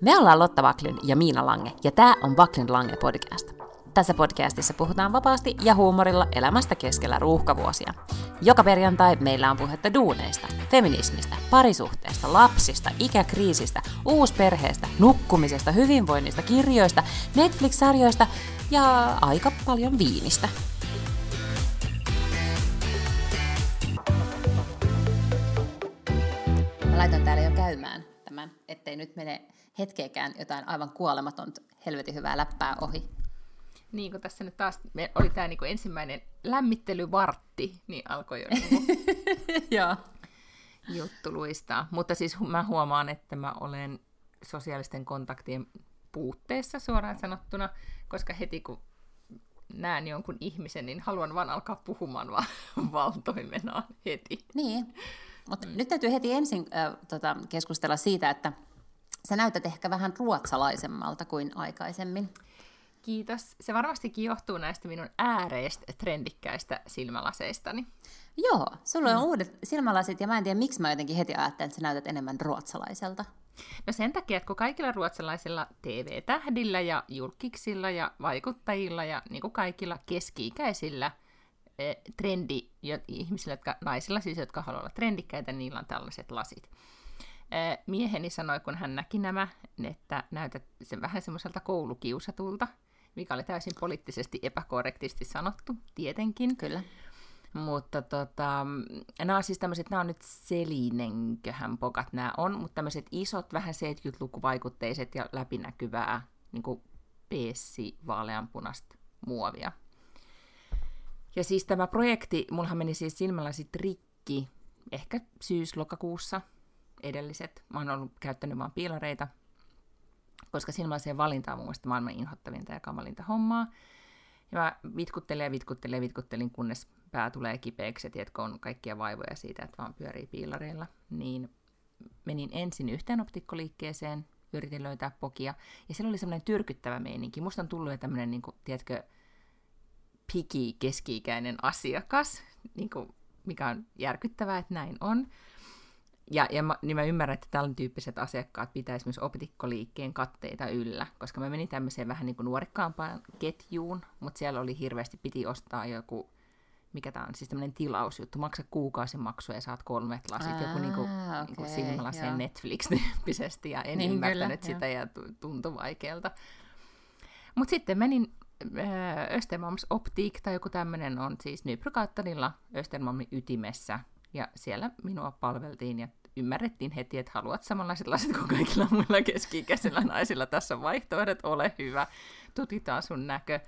Me ollaan Lotta Vaklin ja Miina Lange, ja tämä on Vaklin Lange podcast. Tässä podcastissa puhutaan vapaasti ja huumorilla elämästä keskellä ruuhkavuosia. Joka perjantai meillä on puhetta duuneista, feminismistä, parisuhteesta, lapsista, ikäkriisistä, uusperheestä, nukkumisesta, hyvinvoinnista, kirjoista, Netflix-sarjoista ja aika paljon viinistä. Mä laitan täällä jo käymään tämän, ettei nyt mene hetkeäkään jotain aivan kuolematonta helvetin hyvää läppää ohi. Niin kuin tässä nyt taas me oli tämä niinku ensimmäinen lämmittelyvartti, niin alkoi jo niinku Joo. juttu luistaa. Mutta siis mä huomaan, että mä olen sosiaalisten kontaktien puutteessa suoraan sanottuna, koska heti kun näen jonkun ihmisen, niin haluan vaan alkaa puhumaan vaan valtoimenaan heti. Niin, mutta mm. nyt täytyy heti ensin äh, tota, keskustella siitä, että sä näytät ehkä vähän ruotsalaisemmalta kuin aikaisemmin. Kiitos. Se varmastikin johtuu näistä minun ääreistä trendikkäistä silmälaseistani. Joo, sulla on mm. uudet silmälasit ja mä en tiedä, miksi mä jotenkin heti ajattelen, että sä näytät enemmän ruotsalaiselta. No sen takia, että kun kaikilla ruotsalaisilla TV-tähdillä ja julkiksilla ja vaikuttajilla ja niin kuin kaikilla keski-ikäisillä eh, trendi, ihmisillä, jotka, naisilla siis, jotka haluavat olla trendikkäitä, niillä on tällaiset lasit. Eh, mieheni sanoi, kun hän näki nämä, että näytät sen vähän semmoiselta koulukiusatulta, mikä oli täysin poliittisesti epäkorrektisti sanottu, tietenkin. Kyllä. Mutta tota, nämä on siis tämmöiset, nämä on nyt selinenköhän pokat nämä on, mutta tämmöiset isot, vähän 70-lukuvaikutteiset ja läpinäkyvää, niin kuin peessi vaaleanpunasta muovia. Ja siis tämä projekti, mullahan meni siis silmälasit rikki, ehkä syys-lokakuussa edelliset. Mä oon ollut käyttänyt vaan piilareita, koska silmälasien valinta on mun mielestä maailman inhottavinta ja kamalinta hommaa. Ja mä vitkuttelin ja vitkuttelin ja vitkuttelin, kunnes pää tulee kipeäksi ja tiedätkö, on kaikkia vaivoja siitä, että vaan pyörii piilareilla. Niin menin ensin yhteen optikkoliikkeeseen, yritin löytää pokia, ja siellä oli semmoinen tyrkyttävä meininki. Musta on tullut jo tämmöinen, niin kuin, tiedätkö, piki keski-ikäinen asiakas, niin kuin, mikä on järkyttävää, että näin on. Ja, ja mä, niin mä ymmärrän, että tällä tyyppiset asiakkaat pitäisi myös optikkoliikkeen katteita yllä, koska mä menin tämmöiseen vähän niin kuin nuorikkaampaan ketjuun, mutta siellä oli hirveästi, piti ostaa joku, mikä tämä on, siis tämmöinen tilausjuttu, maksa kuukausimaksu ja saat kolmet lasit, Aa, joku niin kuin, okay, niin kuin silmälasien Netflix-tyyppisesti, ja en niin, ymmärtänyt kyllä, sitä jo. ja tuntui vaikealta. Mutta sitten menin äh, Östermalms Optik tai joku tämmöinen on siis Nybrogattanilla Östermalmin ytimessä, ja siellä minua palveltiin ja ymmärrettiin heti, että haluat samanlaiset lasit kuin kaikilla muilla keski-ikäisillä naisilla. Tässä on vaihtoehdot, ole hyvä, tutkitaan sun näkö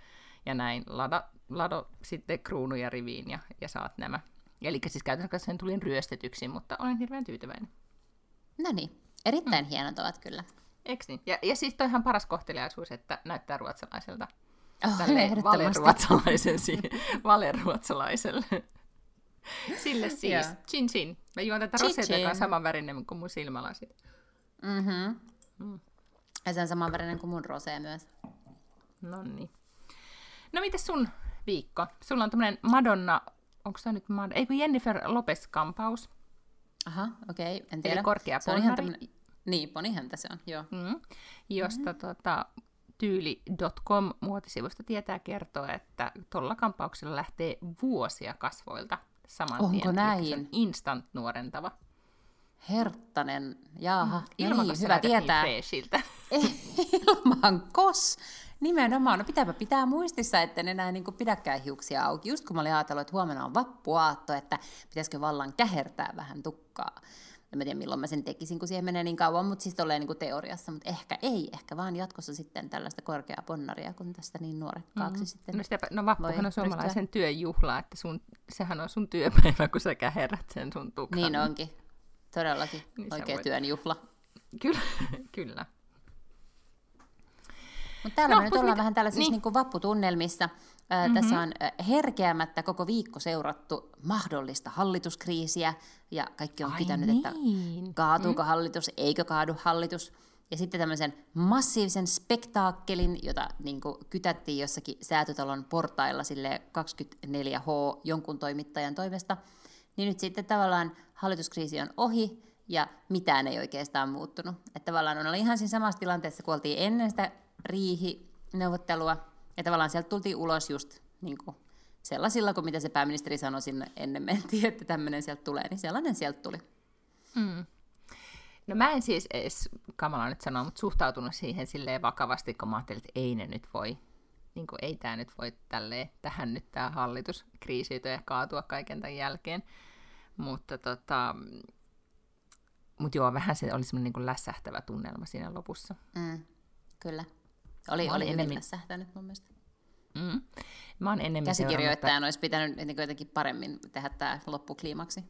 ja näin. Lada, lado sitten kruunuja riviin ja, ja saat nämä. Eli siis käytännössä sen tulin ryöstetyksi, mutta olen hirveän tyytyväinen. No niin, erittäin mm. hienot ovat kyllä. Eks niin? Ja, ja siis toi ihan paras kohteliaisuus, että näyttää ruotsalaiselta. Oh, valeruotsalaisen, valeruotsalaiselle. Sille siis. Chin chin. Mä juon tätä roseita, joka on saman värinen kuin mun silmälasit. Mm-hmm. Mm. Ja se on saman värinen kuin mun rosea myös. No niin. No miten sun viikko? Sulla on tämmönen Madonna, onko se nyt Madonna, ei kun Jennifer Lopez-kampaus. Aha, okei, okay, en tiedä. Eli korkea se on ihan tämmönen... Niin, ponihäntä se on, joo. Mm. Josta mm-hmm. tota, tyyli.com muotisivusta tietää kertoa, että tuolla kampauksella lähtee vuosia kasvoilta saman Onko tien. näin? instant nuorentava. Herttanen, jaaha, mm. no niin, hyvä tietää. Niin Ilman kos. Nimenomaan, no pitääpä pitää muistissa, että ne enää niin pidäkään hiuksia auki. Just kun mä olin ajatellut, että huomenna on vappuaatto, että pitäisikö vallan kähertää vähän tukkaa en mä tiedä milloin mä sen tekisin, kun siihen menee niin kauan, mutta siis tolleen niin teoriassa, mutta ehkä ei, ehkä vaan jatkossa sitten tällaista korkeaa ponnaria, kun tästä niin nuorekkaaksi mm-hmm. sitten No, sitä, no vappuhan on suomalaisen ryhtyä. työn juhla, että sun, sehän on sun työpäivä, kun sä käherrät sen sun tukan. Niin onkin, todellakin, niin oikea voit... työn juhla. Kyllä, kyllä. Mutta täällä no, me nyt ollaan mit... vähän tällaisissa niin. niin vapputunnelmissa. Mm-hmm. Tässä on herkeämättä koko viikko seurattu mahdollista hallituskriisiä, ja kaikki on Ai pitänyt, niin. että kaatuuko mm. hallitus, eikö kaadu hallitus. Ja sitten tämmöisen massiivisen spektaakkelin, jota niin kuin, kytättiin jossakin säätötalon portailla sille 24H jonkun toimittajan toimesta, niin nyt sitten tavallaan hallituskriisi on ohi, ja mitään ei oikeastaan muuttunut. Että tavallaan on ollut ihan siinä samassa tilanteessa, kun oltiin ennen sitä riihineuvottelua, ja tavallaan sieltä tultiin ulos just niin kuin sellaisilla, kuin mitä se pääministeri sanoi sinne ennen mentiin, että tämmöinen sieltä tulee, niin sellainen sieltä tuli. Mm. No mä en siis edes, kamala nyt sanoa, mutta suhtautunut siihen silleen vakavasti, kun mä ajattelin, että ei ne nyt voi, niin kuin ei tämä nyt voi tälleen, tähän nyt tämä hallitus kriisiytyä ja kaatua kaiken tämän jälkeen. Mutta tota, mut joo, vähän se oli semmoinen niin lässähtävä tunnelma siinä lopussa. Mm, kyllä. Oli, oli enemmän... hyvin lässähtänyt mun mielestä. Mm. Mä oon enemmän Käsikirjoittajan mutta... olisi pitänyt jotenkin paremmin tehdä tämä loppukliimaksi.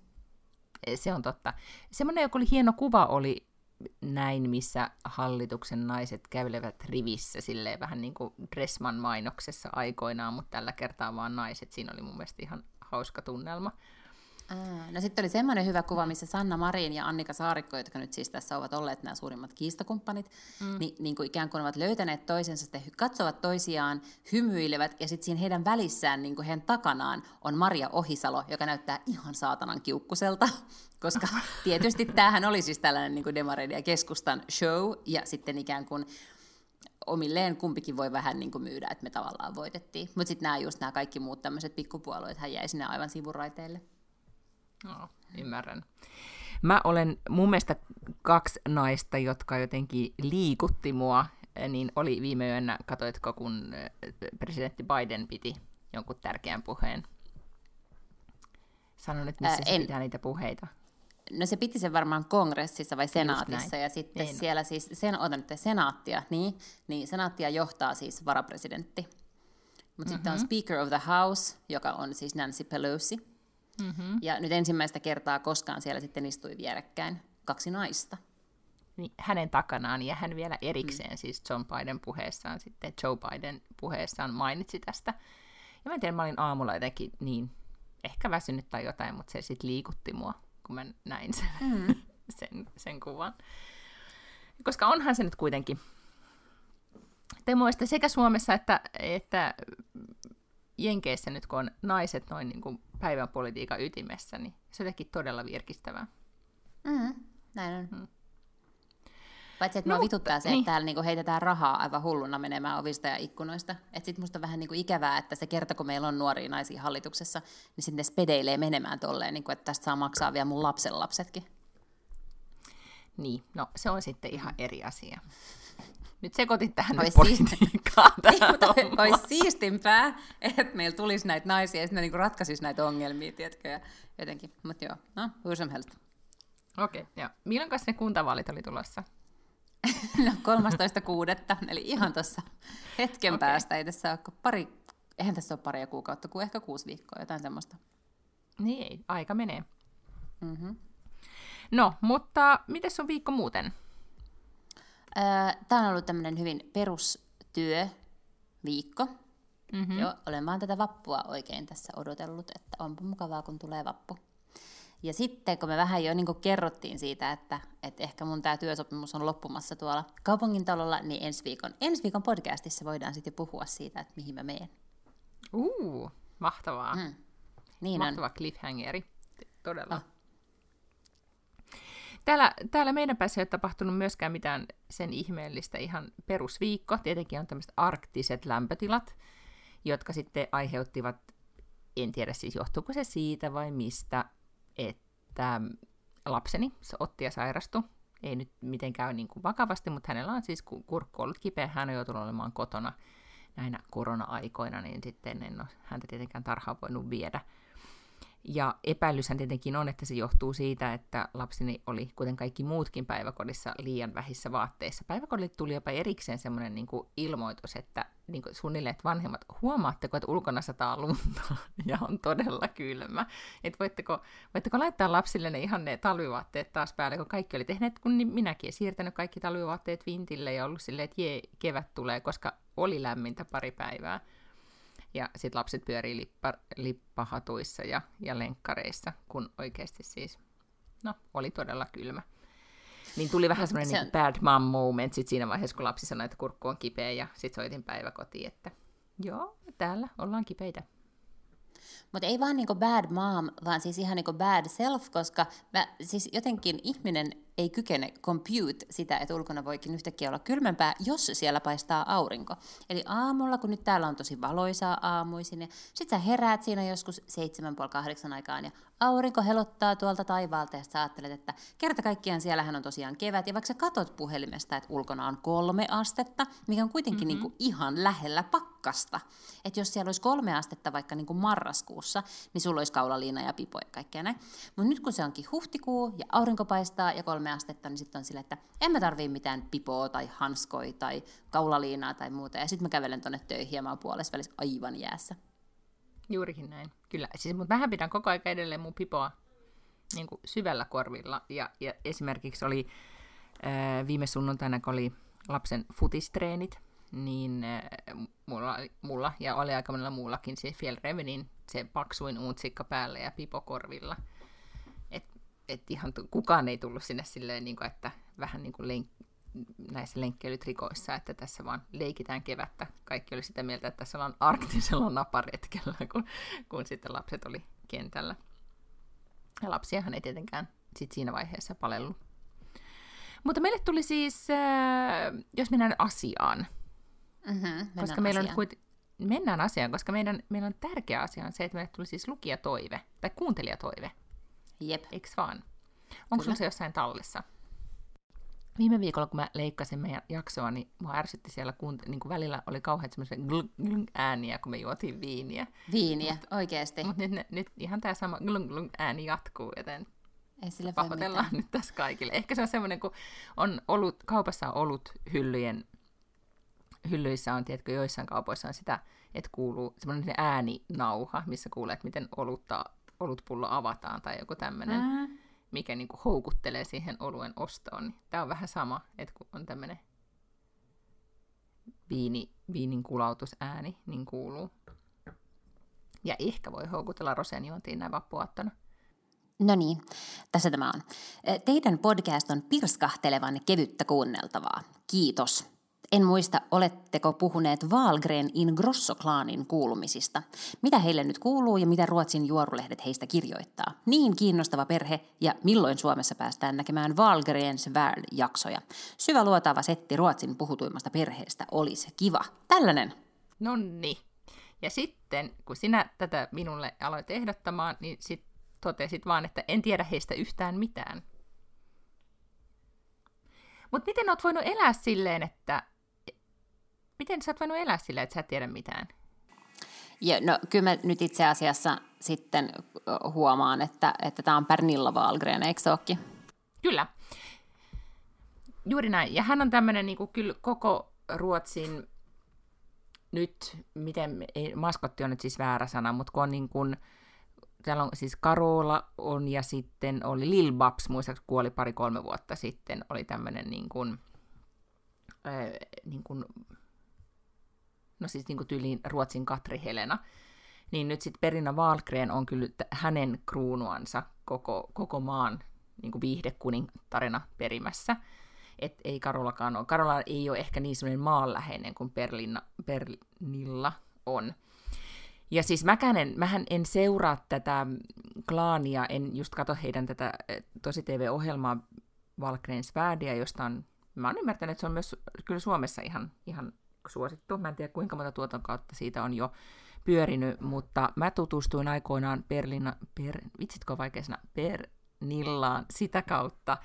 Se on totta. Semmoinen, joka oli hieno kuva, oli näin, missä hallituksen naiset kävelevät rivissä, silleen vähän niin kuin Dressman-mainoksessa aikoinaan, mutta tällä kertaa vaan naiset. Siinä oli mun mielestä ihan hauska tunnelma. Aa, no sitten oli semmoinen hyvä kuva, missä Sanna Marin ja Annika Saarikko, jotka nyt siis tässä ovat olleet nämä suurimmat kiistakumppanit, mm. niin, niin kuin ikään kuin ovat löytäneet toisensa, sitten katsovat toisiaan, hymyilevät, ja sitten siinä heidän välissään, niin kuin heidän takanaan, on Maria Ohisalo, joka näyttää ihan saatanan kiukkuselta, koska tietysti tämähän oli siis tällainen niin kuin demareiden ja keskustan show, ja sitten ikään kuin omilleen kumpikin voi vähän niin kuin myydä, että me tavallaan voitettiin. Mutta sitten nämä just nämä kaikki muut tämmöiset pikkupuolueet, hän jäi sinne aivan sivuraiteille. No, ymmärrän. Mä olen mun mielestä kaksi naista, jotka jotenkin liikutti mua, niin oli viime yönä, katoitko, kun presidentti Biden piti jonkun tärkeän puheen. Sano nyt, missä Ää, se en... pitää niitä puheita. No se piti sen varmaan kongressissa vai senaatissa, ja sitten niin. siellä siis, sen, otan nyt senaattia, niin, niin senaattia johtaa siis varapresidentti. Mutta mm-hmm. sitten on mhm. Speaker of the House, joka on siis Nancy Pelosi. Mm-hmm. Ja nyt ensimmäistä kertaa koskaan siellä sitten istui vierekkäin kaksi naista. Niin, hänen takanaan, ja hän vielä erikseen, mm. siis John Biden puheessaan, sitten Joe Biden puheessaan mainitsi tästä. Ja mä en tiedä, mä olin aamulla jotenkin niin, ehkä väsynyt tai jotain, mutta se sitten liikutti mua, kun mä näin sen, mm. sen, sen kuvan. Koska onhan se nyt kuitenkin, te muista sekä Suomessa että, että Jenkeissä nyt, kun on naiset noin niin kuin päivän politiikan ytimessä, niin se teki todella virkistävää. Mm, näin on. Mm. Paitsi, että no, mua vituttaa se, että niin. täällä niinku heitetään rahaa aivan hulluna menemään ovista ja ikkunoista. Että sit musta on vähän niinku ikävää, että se kerta, kun meillä on nuoria naisia hallituksessa, niin sitten ne spedeilee menemään tolleen, niinku, että tästä saa maksaa vielä mun lapsen lapsetkin. Niin, no se on sitten ihan eri asia. Nyt sekoitit tähän nyt politiikkaan. Niin, olisi siistimpää, että meillä tulisi näitä naisia ja sitten niinku ratkaisisi näitä ongelmia, tiedätkö, ja jotenkin. Mutta joo, no, some help. Okei, okay, joo. Milloin ne kuntavaalit oli tulossa? no 13.6. eli ihan tuossa hetken okay. päästä. Ei tässä ole pari, eihän tässä ole paria kuukautta, kuin ehkä kuusi viikkoa, jotain semmoista. Niin, aika menee. Mm-hmm. No, mutta miten sun viikko muuten? Tämä on ollut tämmöinen hyvin perustyöviikko. Mm-hmm. Joo, olen vaan tätä vappua oikein tässä odotellut, että onpa mukavaa, kun tulee vappu. Ja sitten, kun me vähän jo niin kerrottiin siitä, että, että ehkä mun tämä työsopimus on loppumassa tuolla kaupungin talolla, niin ensi viikon, ensi viikon podcastissa voidaan sitten puhua siitä, että mihin mä menen. Uu, mahtavaa. Mm. Niin Mahtava on. cliffhangeri, todella. Oh. Täällä, täällä meidän päässä ei ole tapahtunut myöskään mitään sen ihmeellistä ihan perusviikko. Tietenkin on tämmöiset arktiset lämpötilat, jotka sitten aiheuttivat, en tiedä siis johtuuko se siitä vai mistä, että lapseni se otti ja sairastui. Ei nyt mitenkään niin kuin vakavasti, mutta hänellä on siis kurkku ollut kipeä. Hän on joutunut olemaan kotona näinä korona-aikoina, niin sitten en ole häntä tietenkään tarhaan voinut viedä. Ja epäilyshän tietenkin on, että se johtuu siitä, että lapseni oli, kuten kaikki muutkin päiväkodissa, liian vähissä vaatteissa. Päiväkodille tuli jopa erikseen semmoinen niin ilmoitus, että niin kuin suunnilleen, että vanhemmat, huomaatteko, että ulkona sataa lunta ja on todella kylmä. Että voitteko, voitteko laittaa lapsille ne ihan ne talvivaatteet taas päälle, kun kaikki oli tehneet, kun minäkin, siirtänyt kaikki talvivaatteet vintille ja ollut silleen, että jee, kevät tulee, koska oli lämmintä pari päivää. Ja sitten lapset pyörii lippa, lippahatuissa ja, ja lenkkareissa, kun oikeasti siis, no, oli todella kylmä. Niin tuli vähän semmoinen se... niin bad mom moment sit siinä vaiheessa, kun lapsi sanoi, että kurkku on kipeä ja sitten soitin päiväkotiin, että joo, täällä ollaan kipeitä. Mutta ei vaan niinku bad mom, vaan siis ihan niinku bad self, koska mä, siis jotenkin ihminen ei kykene compute sitä, että ulkona voikin yhtäkkiä olla kylmempää, jos siellä paistaa aurinko. Eli aamulla, kun nyt täällä on tosi valoisaa aamuisin, ja sit sä heräät siinä joskus 7.30 aikaan, ja aurinko helottaa tuolta taivaalta, ja sä ajattelet, että kerta kaikkiaan siellähän on tosiaan kevät, ja vaikka sä katot puhelimesta, että ulkona on kolme astetta, mikä on kuitenkin mm-hmm. niinku ihan lähellä pakkasta. Että jos siellä olisi kolme astetta vaikka niinku marraskuussa, niin sulla olisi kaulaliina ja pipo ja kaikkea näin. Mutta nyt kun se onkin huhtikuu, ja aurinko paistaa, ja kolme astetta, niin sitten on sille, että en mä tarvii mitään pipoa tai hanskoi tai kaulaliinaa tai muuta. Ja sitten mä kävelen tonne töihin ja mä oon puolessa välissä aivan jäässä. Juurikin näin, kyllä. Siis, mutta mähän pidän koko ajan edelleen mun pipoa niin kuin syvällä korvilla. Ja, ja esimerkiksi oli ää, viime sunnuntaina, kun oli lapsen futistreenit, niin ää, mulla, mulla ja oli aika monella muullakin se Fjellrevenin se paksuin uutsikka päällä ja pipo että ihan kukaan ei tullut sinne silleen, niin kuin, että vähän niin kuin lenk- näissä lenkkeilytrikoissa, että tässä vaan leikitään kevättä. Kaikki oli sitä mieltä, että tässä ollaan arktisella naparetkellä, kun, kun sitten lapset oli kentällä. Ja lapsiahan ei tietenkään sit siinä vaiheessa palellut. Mutta meille tuli siis, äh, jos mennään asiaan, mm-hmm, koska meillä asiaan. on kuit- mennään asiaan, koska meidän, meillä on tärkeä asia on se, että meille tuli siis lukijatoive, tai kuuntelijatoive, Jep. Eiks vaan? Onko sulla se jossain tallissa? Viime viikolla, kun mä leikkasin meidän jaksoa, niin mua ärsytti siellä, kun niin kuin välillä oli kauhean semmoisia ääniä, kun me juotiin viiniä. Viiniä, mut, oikeasti. Mutta nyt, nyt ihan tämä sama ääni jatkuu, joten ei sillä pahoitellaan nyt tässä kaikille. Ehkä se on semmoinen, kun on ollut, kaupassa on ollut hyllyjen, hyllyissä on, tiedätkö, joissain kaupoissa on sitä, että kuuluu semmoinen ääninauha, missä kuulee, että miten olutta olutpullo avataan tai joku tämmöinen, mm. mikä niinku houkuttelee siihen oluen ostoon. Niin Tämä on vähän sama, että kun on tämmöinen viini, viinin kulautusääni, niin kuuluu. Ja ehkä voi houkutella rosenjuontiin näin vappuaattona. No niin, tässä tämä on. Teidän podcast on pirskahtelevan kevyttä kuunneltavaa. Kiitos. En muista, oletteko puhuneet Valgren in Grosso-klaanin kuulumisista. Mitä heille nyt kuuluu ja mitä Ruotsin juorulehdet heistä kirjoittaa. Niin kiinnostava perhe ja milloin Suomessa päästään näkemään Valgrens Värld-jaksoja. Syvä luotaava setti Ruotsin puhutuimmasta perheestä olisi kiva. Tällainen. Nonni. Ja sitten, kun sinä tätä minulle aloit ehdottamaan, niin sit totesit vaan, että en tiedä heistä yhtään mitään. Mutta miten oot voinut elää silleen, että Miten sä oot voinut elää sillä, että sä et tiedä mitään? Ja, no kyllä mä nyt itse asiassa sitten huomaan, että että tämä on Pernilla Wahlgren, eikö se olekin? Kyllä. Juuri näin. Ja hän on tämmöinen niin kyllä koko Ruotsin nyt, miten, ei, maskotti on nyt siis väärä sana, mutta kun on niin kuin, täällä on siis Karola on ja sitten oli Lil Babs, muistaakseni kuoli pari-kolme vuotta sitten, oli tämmöinen niin kuin, äh, niin kuin no siis niin kuin tyyliin Ruotsin Katri Helena, niin nyt sitten Perina Wahlgren on kyllä hänen kruunuansa koko, koko maan niin kuin viihdekunintarina perimässä. Et ei Karolakaan ole. Karola ei ole ehkä niin semmoinen maanläheinen kuin Perlinna, Pernilla on. Ja siis mäkään en, mähän en seuraa tätä klaania, en just katso heidän tätä eh, tosi TV-ohjelmaa Valkreen Svärdia, josta on, mä oon ymmärtänyt, että se on myös kyllä Suomessa ihan, ihan suosittu. Mä en tiedä kuinka monta tuoton kautta siitä on jo pyörinyt, mutta mä tutustuin aikoinaan Berlina, per, vitsitkö vaikea sana, Pernillaan sitä kautta,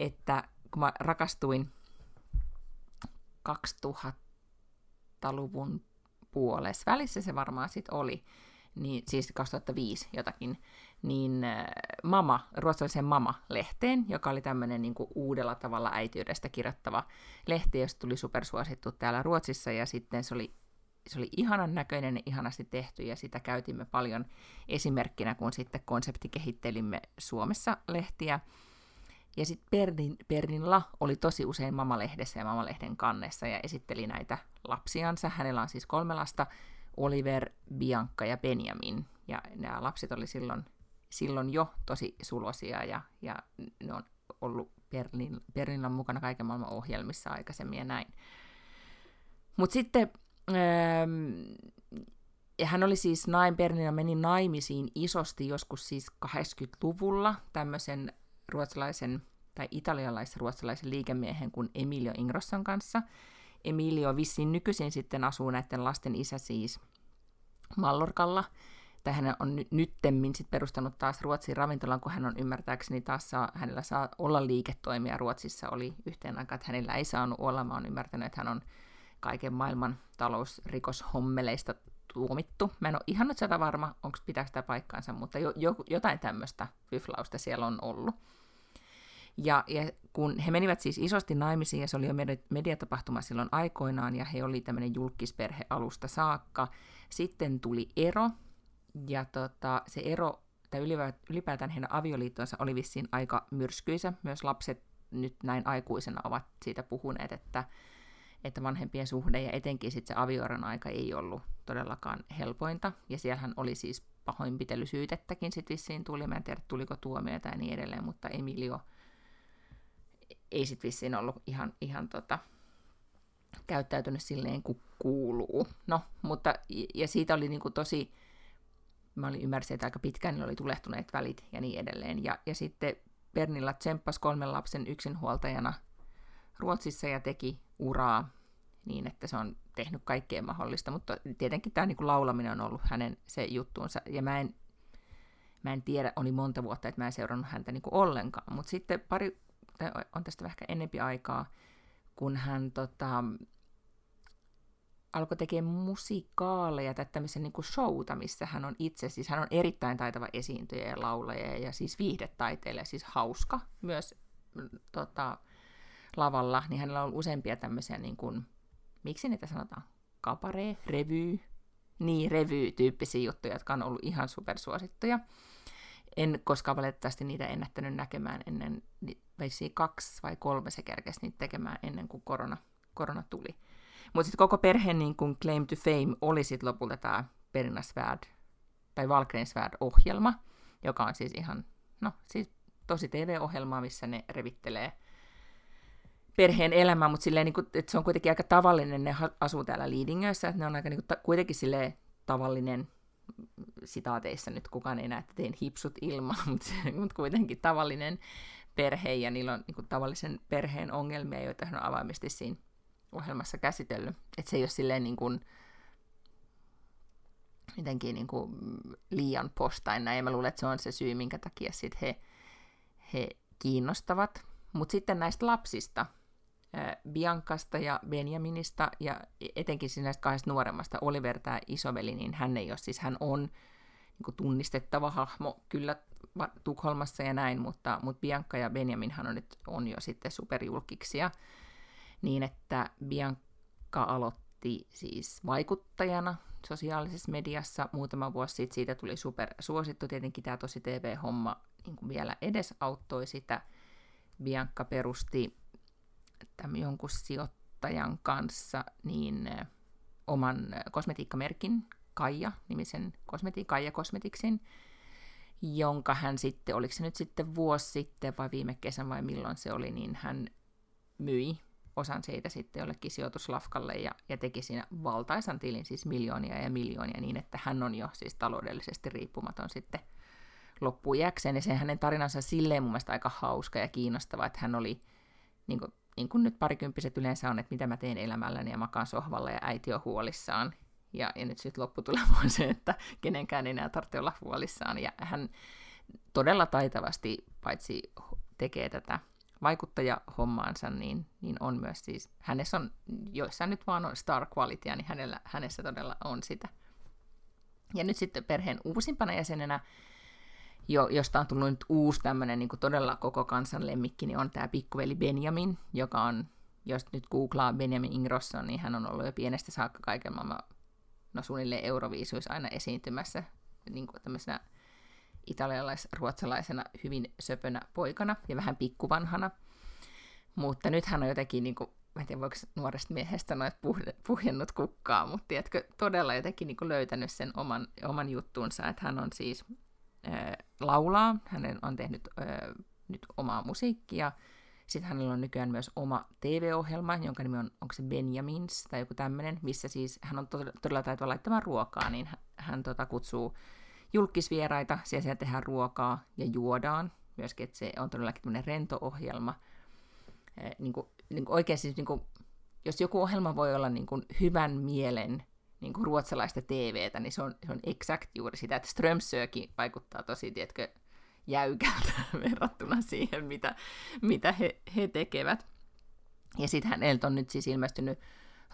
että kun mä rakastuin 2000-luvun puolessa välissä se varmaan sitten oli, niin, siis 2005 jotakin, niin äh, Mama, ruotsalaisen Mama-lehteen, joka oli tämmöinen niin uudella tavalla äitiydestä kirjoittava lehti, josta tuli supersuosittu täällä Ruotsissa, ja sitten se oli, se oli ihanan näköinen ja ihanasti tehty, ja sitä käytimme paljon esimerkkinä, kun sitten konseptikehittelimme Suomessa lehtiä. Ja sitten Pernin, Pernilla oli tosi usein Mama-lehdessä ja Mama-lehden kannessa, ja esitteli näitä lapsiansa. Hänellä on siis kolme lasta, Oliver, Bianca ja Benjamin. Ja nämä lapset oli silloin, silloin jo tosi sulosia ja, ja ne on ollut Berlin, Berlinillä mukana kaiken maailman ohjelmissa aikaisemmin ja näin. Mutta sitten ähm, ja hän oli siis nain Bernina meni naimisiin isosti joskus siis 80-luvulla tämmöisen ruotsalaisen tai italialais-ruotsalaisen liikemiehen kuin Emilio Ingrosson kanssa. Emilio vissiin nykyisin sitten asuu näiden lasten isä siis Mallorkalla, tai hän on ny- nyttemmin sit perustanut taas Ruotsin ravintolan, kun hän on ymmärtääkseni taas saa, hänellä saa olla liiketoimia Ruotsissa, oli yhteen aikaan, että hänellä ei saanut olla, mä oon ymmärtänyt, että hän on kaiken maailman talousrikoshommeleista tuomittu. Mä en ole ihan nyt sitä varma, onko pitääkö sitä paikkaansa, mutta jo, jo, jotain tämmöistä fyflausta siellä on ollut. Ja, ja kun he menivät siis isosti naimisiin, ja se oli jo mediatapahtuma silloin aikoinaan, ja he oli tämmöinen julkisperhe alusta saakka, sitten tuli ero, ja tota, se ero, tai ylipäätään heidän avioliittonsa oli vissiin aika myrskyisä. Myös lapset nyt näin aikuisena ovat siitä puhuneet, että, että vanhempien suhde ja etenkin sitten se avioeron aika ei ollut todellakaan helpointa. Ja siellähän oli siis pahoinpitelysyytettäkin sitten vissiin tuli. Mä en tiedä, tuliko tuomioita ja niin edelleen, mutta Emilio ei sitten vissiin ollut ihan, ihan tota, käyttäytynyt silleen kuin kuuluu. No, mutta ja siitä oli niinku tosi, mä olin ymmärsin, että aika pitkään oli tulehtuneet välit ja niin edelleen. Ja, ja sitten Bernilla tsemppasi kolmen lapsen yksinhuoltajana Ruotsissa ja teki uraa niin, että se on tehnyt kaikkea mahdollista, mutta tietenkin tämä niin laulaminen on ollut hänen se juttuunsa, ja mä en, mä en tiedä, oli monta vuotta, että mä en seurannut häntä niin kuin ollenkaan, mutta sitten pari, on tästä ehkä enempi aikaa, kun hän tota, alkoi tekemään musikaaleja tai tämmöisen niin kuin showta, missä hän on itse, siis hän on erittäin taitava esiintyjä ja laulaja ja siis viihdetaiteilija, siis hauska myös mm, tota, lavalla, niin hänellä on useampia tämmöisiä, niin kuin, miksi niitä sanotaan, kapare, revy, niin revy-tyyppisiä juttuja, jotka on ollut ihan supersuosittuja. En koskaan valitettavasti niitä ennättänyt näkemään ennen, veisi kaksi vai kolme se kerkesi niitä tekemään ennen kuin korona, korona tuli. Mutta sitten koko perheen niin kun claim to fame oli sitten lopulta tämä Perinasvärd tai Valgrensvärd-ohjelma, joka on siis ihan, no siis tosi TV-ohjelma, missä ne revittelee perheen elämää, mutta silleen, niin kuin, että se on kuitenkin aika tavallinen, ne asuu täällä Liidingössä, että ne on aika niin kuin, ta- kuitenkin silleen tavallinen, sitaateissa nyt kukaan ei näe, että tein hipsut ilman, mutta, mutta kuitenkin tavallinen perhe, ja niillä on niin kuin, tavallisen perheen ongelmia, joita hän on avaimesti siinä ohjelmassa käsitellyt. Että se ei ole silleen niin kuin, jotenkin niin kuin liian postain näin, ja mä luulen, että se on se syy, minkä takia sit he, he kiinnostavat. Mutta sitten näistä lapsista, Biankasta ja Benjaminista, ja etenkin siis näistä kahdesta nuoremmasta, Oliver tämä isoveli, niin hän ei ole, siis hän on niin kuin tunnistettava hahmo kyllä Tukholmassa ja näin, mutta, mutta Bianca ja Benjaminhan on nyt on jo sitten superjulkiksia niin että Bianca aloitti siis vaikuttajana sosiaalisessa mediassa muutama vuosi sitten. Siitä tuli super suosittu. Tietenkin tämä tosi TV-homma niin kuin vielä edesauttoi sitä. Bianca perusti tämän jonkun sijoittajan kanssa niin oman kosmetiikkamerkin Kaija, nimisen kosmeti- Kaija Kosmetiksin, jonka hän sitten, oliko se nyt sitten vuosi sitten vai viime kesän vai milloin se oli, niin hän myi osan siitä sitten jollekin sijoituslafkalle ja, ja teki siinä valtaisan tilin, siis miljoonia ja miljoonia, niin että hän on jo siis taloudellisesti riippumaton sitten loppujäkseen. Ja se hänen tarinansa silleen mun mielestä aika hauska ja kiinnostava, että hän oli, niin kuin, niin kuin nyt parikymppiset yleensä on, että mitä mä teen elämälläni ja makaan sohvalla ja äiti on huolissaan. Ja, ja nyt sitten lopputulema on se, että kenenkään ei enää tarvitse olla huolissaan. Ja hän todella taitavasti paitsi tekee tätä vaikuttajahommaansa, niin, niin on myös siis, hänessä on, joissain nyt vaan on star quality, niin hänellä, hänessä todella on sitä. Ja nyt sitten perheen uusimpana jäsenenä, jo, josta on tullut nyt uusi tämmöinen niin todella koko kansan lemmikki, niin on tämä pikkuveli Benjamin, joka on, jos nyt googlaa Benjamin Ingrosson, niin hän on ollut jo pienestä saakka kaiken maailman, no suunnilleen euroviisuissa aina esiintymässä niin kuin tämmöisenä italialais-ruotsalaisena hyvin söpönä poikana ja vähän pikkuvanhana. Mutta nyt hän on jotenkin, niin kuin, mä en tiedä voiko nuoresta miehestä sanoa, että puhjennut kukkaa, mutta tiedätkö, todella jotenkin niin kuin löytänyt sen oman, oman juttuunsa, että hän on siis äh, laulaa, hän on tehnyt äh, nyt omaa musiikkia, Sitten hänellä on nykyään myös oma TV-ohjelma, jonka nimi on, onko se Benjamins tai joku tämmöinen, missä siis hän on todella taitava laittamaan ruokaa, niin hän, hän tota, kutsuu julkisvieraita, siellä, siellä tehdään ruokaa ja juodaan. Myöskin, että se on todellakin tämmöinen rento-ohjelma. Eh, niin kuin, niin kuin oikein siis, niin kuin, jos joku ohjelma voi olla niin kuin hyvän mielen niin kuin ruotsalaista TVtä, niin se on, se on exakt juuri sitä, että Strömsökin vaikuttaa tosi, tiedätkö, jäykältä verrattuna siihen, mitä, mitä he, he tekevät. Ja sitten häneltä on nyt siis ilmestynyt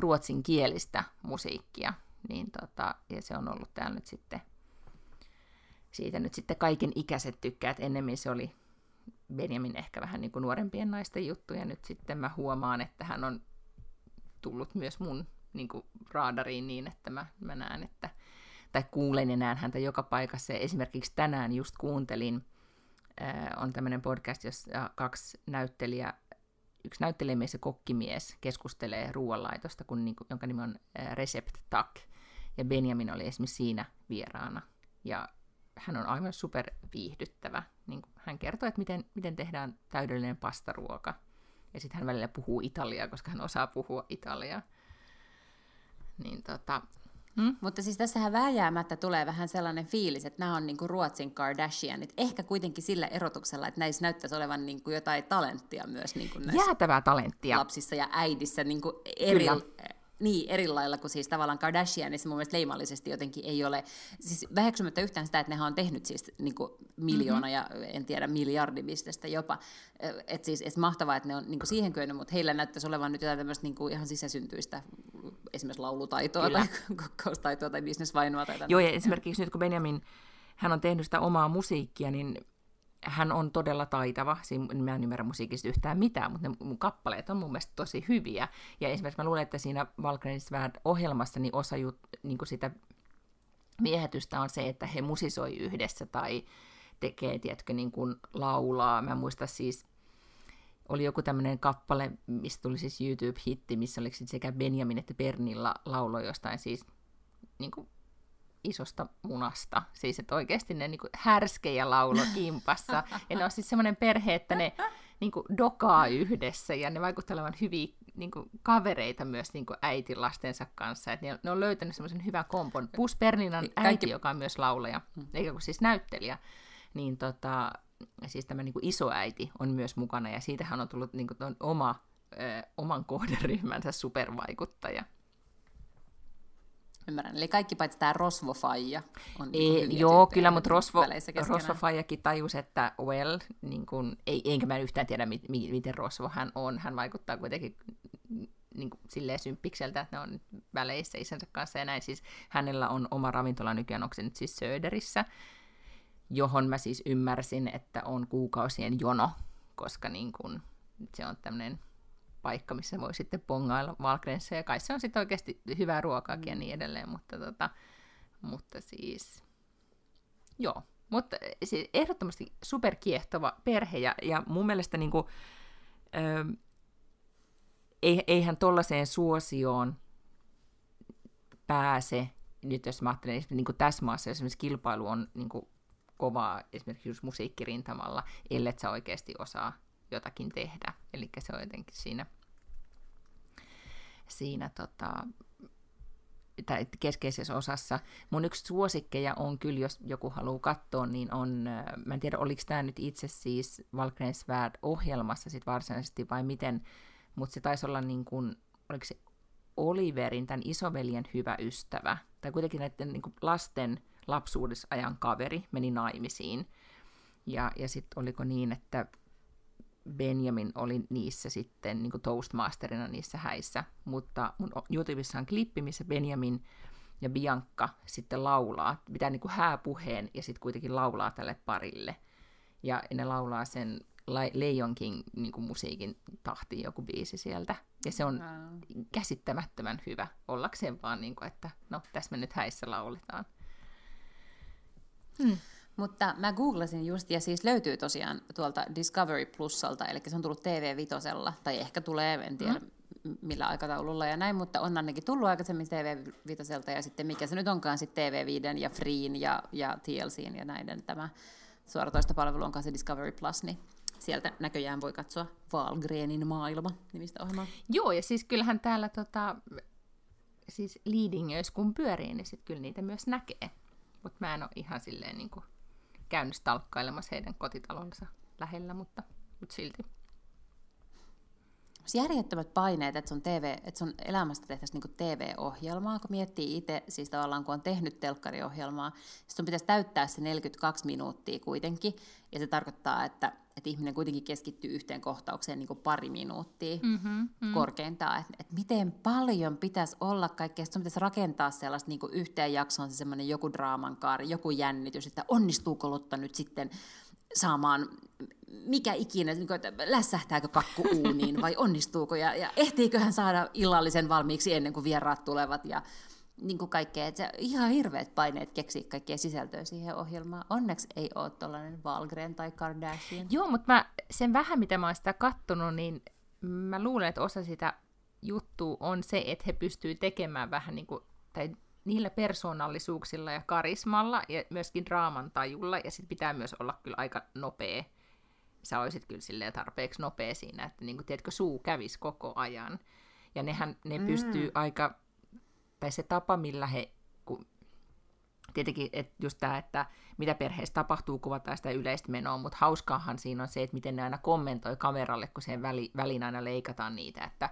ruotsinkielistä musiikkia, niin tota, ja se on ollut täällä nyt sitten, siitä nyt sitten kaiken ikäiset tykkäät. Ennemmin se oli Benjamin ehkä vähän niin kuin nuorempien naisten juttu, ja nyt sitten mä huomaan, että hän on tullut myös mun niin kuin raadariin niin, että mä, mä näen, että, tai kuulen ja näen häntä joka paikassa. Esimerkiksi tänään just kuuntelin, äh, on tämmöinen podcast, jossa kaksi näyttelijä, yksi näyttelijämies ja kokkimies keskustelee ruoanlaitosta, kun, niin kuin, jonka nimi on äh, Recept Tak. Ja Benjamin oli esimerkiksi siinä vieraana. Ja hän on aivan super viihdyttävä. Niin hän kertoo, että miten, miten tehdään täydellinen pastaruoka. Ja sitten hän välillä puhuu italiaa, koska hän osaa puhua italiaa. Niin tota, Hmm? Mutta siis tässähän vääjäämättä tulee vähän sellainen fiilis, että nämä on niinku Ruotsin Kardashianit. Ehkä kuitenkin sillä erotuksella, että näissä näyttäisi olevan niinku jotain talenttia myös niinku näissä Jäätävää talenttia. lapsissa ja äidissä niinku eri, Kyllä niin eri lailla kuin siis tavallaan Kardashianissa mun mielestä leimallisesti jotenkin ei ole, siis väheksymättä yhtään sitä, että nehän on tehnyt siis niin kuin miljoona mm-hmm. ja en tiedä miljardibisnestä jopa, että siis et mahtavaa, että ne on niin kuin siihen kyennyt, mutta heillä näyttäisi olevan nyt jotain tämmöistä niin kuin ihan sisäsyntyistä esimerkiksi laulutaitoa Kyllä. tai kokkaustaitoa tai bisnesvainoa. Tai Joo, ja esimerkiksi nyt kun Benjamin, hän on tehnyt sitä omaa musiikkia, niin hän on todella taitava, siinä, mä en ymmärrä musiikista yhtään mitään, mutta ne mun kappaleet on mun mielestä tosi hyviä. Ja esimerkiksi mä luulen, että siinä Valkrenisvärd-ohjelmassa niin osa jut, niin sitä viehätystä on se, että he musisoi yhdessä tai tekee, tiedätkö, niin kuin laulaa. Mä muistan siis, oli joku tämmöinen kappale, mistä tuli siis YouTube-hitti, missä oli sekä Benjamin että Bernilla laulo jostain siis niin kuin isosta munasta. Siis että oikeasti ne niin härskejä laulo kimpassa. ja ne on siis semmoinen perhe, että ne niin kuin dokaa yhdessä ja ne vaikuttavat hyviä niin kuin, kavereita myös niin kuin äitin lastensa kanssa. Et ne, ne on löytänyt semmoisen hyvän kompon. Plus Perninan äiti, Kaikki... joka on myös laulaja, hmm. eikä kuin siis näyttelijä. Niin tota, siis tämä niin kuin isoäiti on myös mukana ja siitähän on tullut niin kuin, oma, ö, oman kohderyhmänsä supervaikuttaja. Ymmärrän. Eli kaikki paitsi tämä rosvofaija on ei, niin Joo, kyllä, mutta rosvo, rosvofaijakin tajus, että well, niin kun, ei, enkä mä yhtään tiedä, mit, miten rosvo hän on. Hän vaikuttaa kuitenkin niin kuin, silleen symppikseltä, että ne on väleissä isänsä kanssa ja näin. Siis hänellä on oma ravintola nykyään, onko se nyt siis Söderissä, johon mä siis ymmärsin, että on kuukausien jono, koska niin kun, se on tämmöinen paikka, missä voi sitten pongailla valkrensseja. Ja kai se on sitten oikeasti hyvää ruokaakin mm. ja niin edelleen, mutta, tota, mutta siis joo. Mutta siis ehdottomasti superkiehtova perhe ja, ja mun mielestä niin kuin, ö, eihän tollaiseen suosioon pääse, nyt jos mä ajattelen niin kuin tässä maassa, esimerkiksi kilpailu on niin kuin kovaa esimerkiksi just musiikkirintamalla, ellei sä oikeasti osaa jotakin tehdä. Eli se on jotenkin siinä, siinä tota, tai keskeisessä osassa. Mun yksi suosikkeja on kyllä, jos joku haluaa katsoa, niin on, äh, mä en tiedä oliko tämä nyt itse siis Valkreensvärd ohjelmassa sit varsinaisesti vai miten, mutta se taisi olla niin kuin, oliko se Oliverin, tämän isoveljen hyvä ystävä, tai kuitenkin näiden niin kuin lasten lapsuudesajan kaveri meni naimisiin. Ja, ja sitten oliko niin, että Benjamin oli niissä sitten niin kuin Toastmasterina niissä häissä, mutta mun YouTubessa on klippi, missä Benjamin ja Bianca sitten laulaa, pitää niin kuin hääpuheen ja sitten kuitenkin laulaa tälle parille. Ja ne laulaa sen Lion King niin kuin musiikin tahtiin joku biisi sieltä. Ja se on käsittämättömän hyvä ollakseen vaan, niin kuin, että no, tässä me nyt häissä lauletaan. Hmm. Mutta mä googlasin just, ja siis löytyy tosiaan tuolta Discovery Plusalta, eli se on tullut TV Vitosella, tai ehkä tulee, en tiedä mm. millä aikataululla ja näin, mutta on ainakin tullut aikaisemmin TV Vitoselta, ja sitten mikä se nyt onkaan sitten TV5 ja Freen ja, ja TLCn ja näiden tämä suoratoista palvelu onkaan se Discovery Plus, niin sieltä näköjään voi katsoa Valgrenin maailma nimistä ohjelmaa. Joo, ja siis kyllähän täällä tota, siis Leadingöissä kun pyörii, niin sitten kyllä niitä myös näkee. Mutta mä en ole ihan silleen niin kuin käynyt stalkkailemassa heidän kotitalonsa lähellä, mutta, mutta silti. Järjettömät paineet, että sun, TV, että sun elämästä tehtäisiin niin TV-ohjelmaa, kun miettii itse, siis tavallaan kun on tehnyt telkkariohjelmaa, sitten sun pitäisi täyttää se 42 minuuttia kuitenkin, ja se tarkoittaa, että, että ihminen kuitenkin keskittyy yhteen kohtaukseen niin kuin pari minuuttia mm-hmm, mm. korkeintaan, että, että miten paljon pitäisi olla kaikkea, sun pitäisi rakentaa sellaista niin kuin yhteen jaksoon se semmoinen joku draaman kaari, joku jännitys, että onnistuuko Lotta nyt sitten saamaan mikä ikinä, niin kuin, että lässähtääkö kakku uuniin vai onnistuuko ja, ja ehtiikö hän saada illallisen valmiiksi ennen kuin vieraat tulevat ja niin kuin kaikkea, että se ihan hirveät paineet keksiä kaikkea sisältöä siihen ohjelmaan. Onneksi ei ole tuollainen Valgren tai Kardashian. Joo, mutta mä, sen vähän mitä mä oon sitä kattonut, niin mä luulen, että osa sitä juttua on se, että he pystyy tekemään vähän niin kuin, tai niillä persoonallisuuksilla ja karismalla ja myöskin draaman tajulla, ja sitten pitää myös olla kyllä aika nopea. Sä olisit kyllä silleen tarpeeksi nopea siinä, että niin kuin, tiedätkö, suu kävisi koko ajan. Ja nehän, ne mm. pystyy aika, tai se tapa, millä he, kun, tietenkin että just tämä, että mitä perheessä tapahtuu, kuvataan sitä yleistä menoa, mutta hauskaahan siinä on se, että miten ne aina kommentoi kameralle, kun sen väli, väliin aina leikataan niitä, että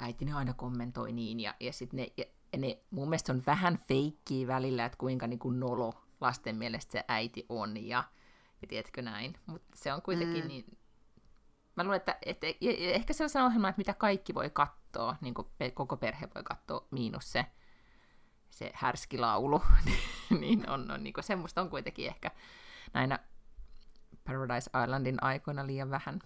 äiti ne aina kommentoi niin, ja, ja sitten ne, ja ne, mun mielestä on vähän feikkiä välillä, että kuinka niin kuin nolo lasten mielestä se äiti on, ja, ja tiedätkö näin, mutta se on kuitenkin mm. niin, mä luulen, että, että ehkä sellaisen ohjelman, että mitä kaikki voi katsoa, niin kuin koko perhe voi katsoa, miinus se, se härski laulu, niin on, on niin kuin semmoista on kuitenkin ehkä näinä Paradise Islandin aikoina liian vähän.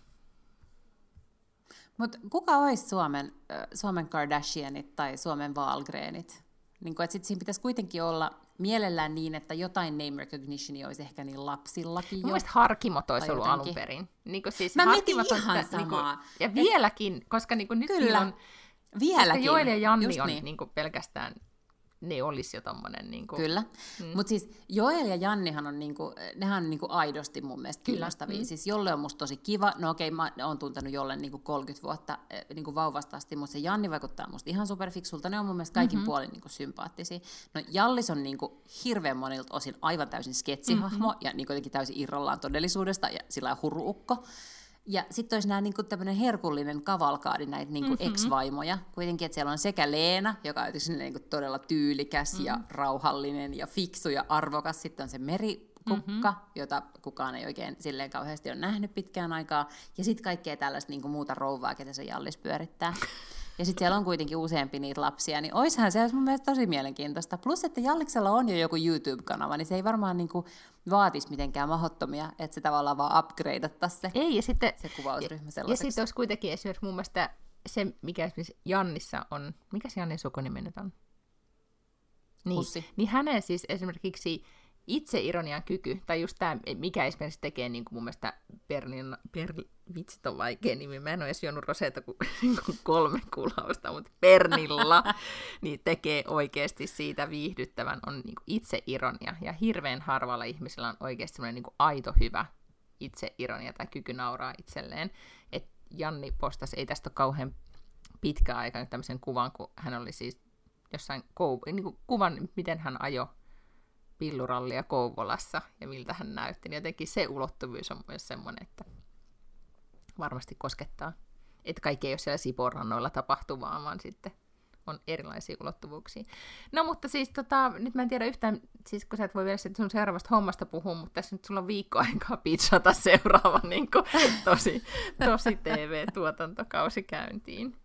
Mutta kuka olisi Suomen, Suomen Kardashianit tai Suomen Valgreenit? Niin kun, sit siinä pitäisi kuitenkin olla mielellään niin, että jotain name recognition olisi ehkä niin lapsillakin jo. Mielestäni harkimot olisi ollut jotenkin. alun perin. Niin siis Mä mietin ihan sitä, samaa. Niin kuin, ja vieläkin, koska niin nyt Kyllä. on... Vieläkin. Koska Joel ja Janni on niin. Niin pelkästään ne olisi jo tommonen... Niin kuin... Kyllä, mm. mutta siis Joel ja Jannihan on, niin kuin, nehän on niin kuin aidosti mun mielestä Kyllä. kiinnostavia. Mm. Siis Jolle on musta tosi kiva, no okei, mä oon tuntenut Jolle niin kuin 30 vuotta eh, niin kuin vauvasta asti, mutta se Janni vaikuttaa musta ihan superfiksulta, ne on mun mielestä kaikin mm-hmm. puolin niin kuin sympaattisia. No Jallis on niin kuin hirveän monilta osin aivan täysin sketsihahmo mm-hmm. ja niin kuin täysin irrallaan todellisuudesta ja sillä huruukko. Ja sitten olisi nämä niin tämmöinen herkullinen kavalkaadi näitä niin mm-hmm. ex-vaimoja. Kuitenkin, että siellä on sekä Leena, joka on niin kuin todella tyylikäs mm-hmm. ja rauhallinen ja fiksu ja arvokas. Sitten on se Meri, kukka, mm-hmm. jota kukaan ei oikein silleen kauheasti ole nähnyt pitkään aikaa. Ja sitten kaikkea tällaista niin muuta rouvaa, ketä se Jallis pyörittää. Ja sitten siellä on kuitenkin useampi niitä lapsia, niin oishan se olisi mun mielestä tosi mielenkiintoista. Plus, että Jalliksella on jo joku YouTube-kanava, niin se ei varmaan niinku vaatisi mitenkään mahottomia, että se tavallaan vaan upgradeattaisi se, ei, ja sitten, se kuvausryhmä sellaiseksi. Ja sitten olisi kuitenkin esimerkiksi mun mielestä se, mikä esimerkiksi Jannissa on, mikä se Jannin sukunimi nyt on? Niin, Pussi. niin hänen siis esimerkiksi itseironian kyky, tai just tämä, mikä esimerkiksi tekee niin kuin mun mielestä Berlin, per, vitsit on vaikea nimi, mä en ole edes juonut roseita kuin, niin kuin kolme kulausta, mutta Pernilla niin tekee oikeasti siitä viihdyttävän, on niin kuin itseironia, ja hirveän harvalla ihmisellä on oikeasti semmoinen niin kuin aito hyvä itseironia tai kyky nauraa itselleen. Et Janni postasi, ei tästä ole kauhean pitkä aika nyt tämmöisen kuvan, kun hän oli siis jossain kou- niin kuin kuvan, miten hän ajoi pillurallia Kouvolassa ja miltä hän näytti, niin jotenkin se ulottuvuus on myös semmoinen, että varmasti koskettaa. Että kaikki ei ole siellä Siporannoilla tapahtuvaa, vaan sitten on erilaisia ulottuvuuksia. No mutta siis tota, nyt mä en tiedä yhtään, siis kun sä et voi vielä sun seuraavasta hommasta puhua, mutta tässä nyt sulla on viikko aikaa pizzata seuraava niin kuin, tosi, tosi TV-tuotantokausi käyntiin.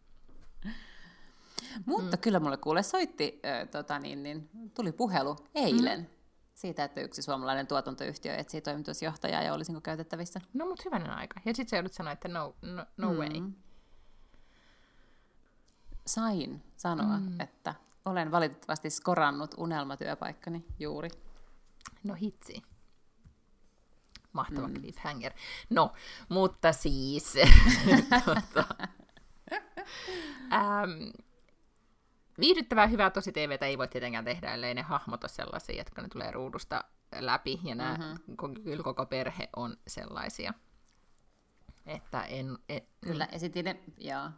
Mutta mm. kyllä mulle kuule soitti, äh, tota niin, niin, tuli puhelu eilen. Mm siitä, että yksi suomalainen tuotantoyhtiö etsii toimitusjohtajaa ja olisinko käytettävissä. No mut hyvänen aika. Ja sitten sä joudut sanoa, että no, no, no mm. way. Sain sanoa, mm. että olen valitettavasti skorannut unelmatyöpaikkani juuri. No hitsi. Mahtava mm. cliffhanger. No, mutta siis... tota, ähm, viihdyttävää, hyvää tosi TVtä ei voi tietenkään tehdä, ellei ne hahmot ole sellaisia, jotka ne tulee ruudusta läpi, ja nämä, mm-hmm. kyllä koko perhe on sellaisia. Että en, en, Kyllä, ja sitten joo.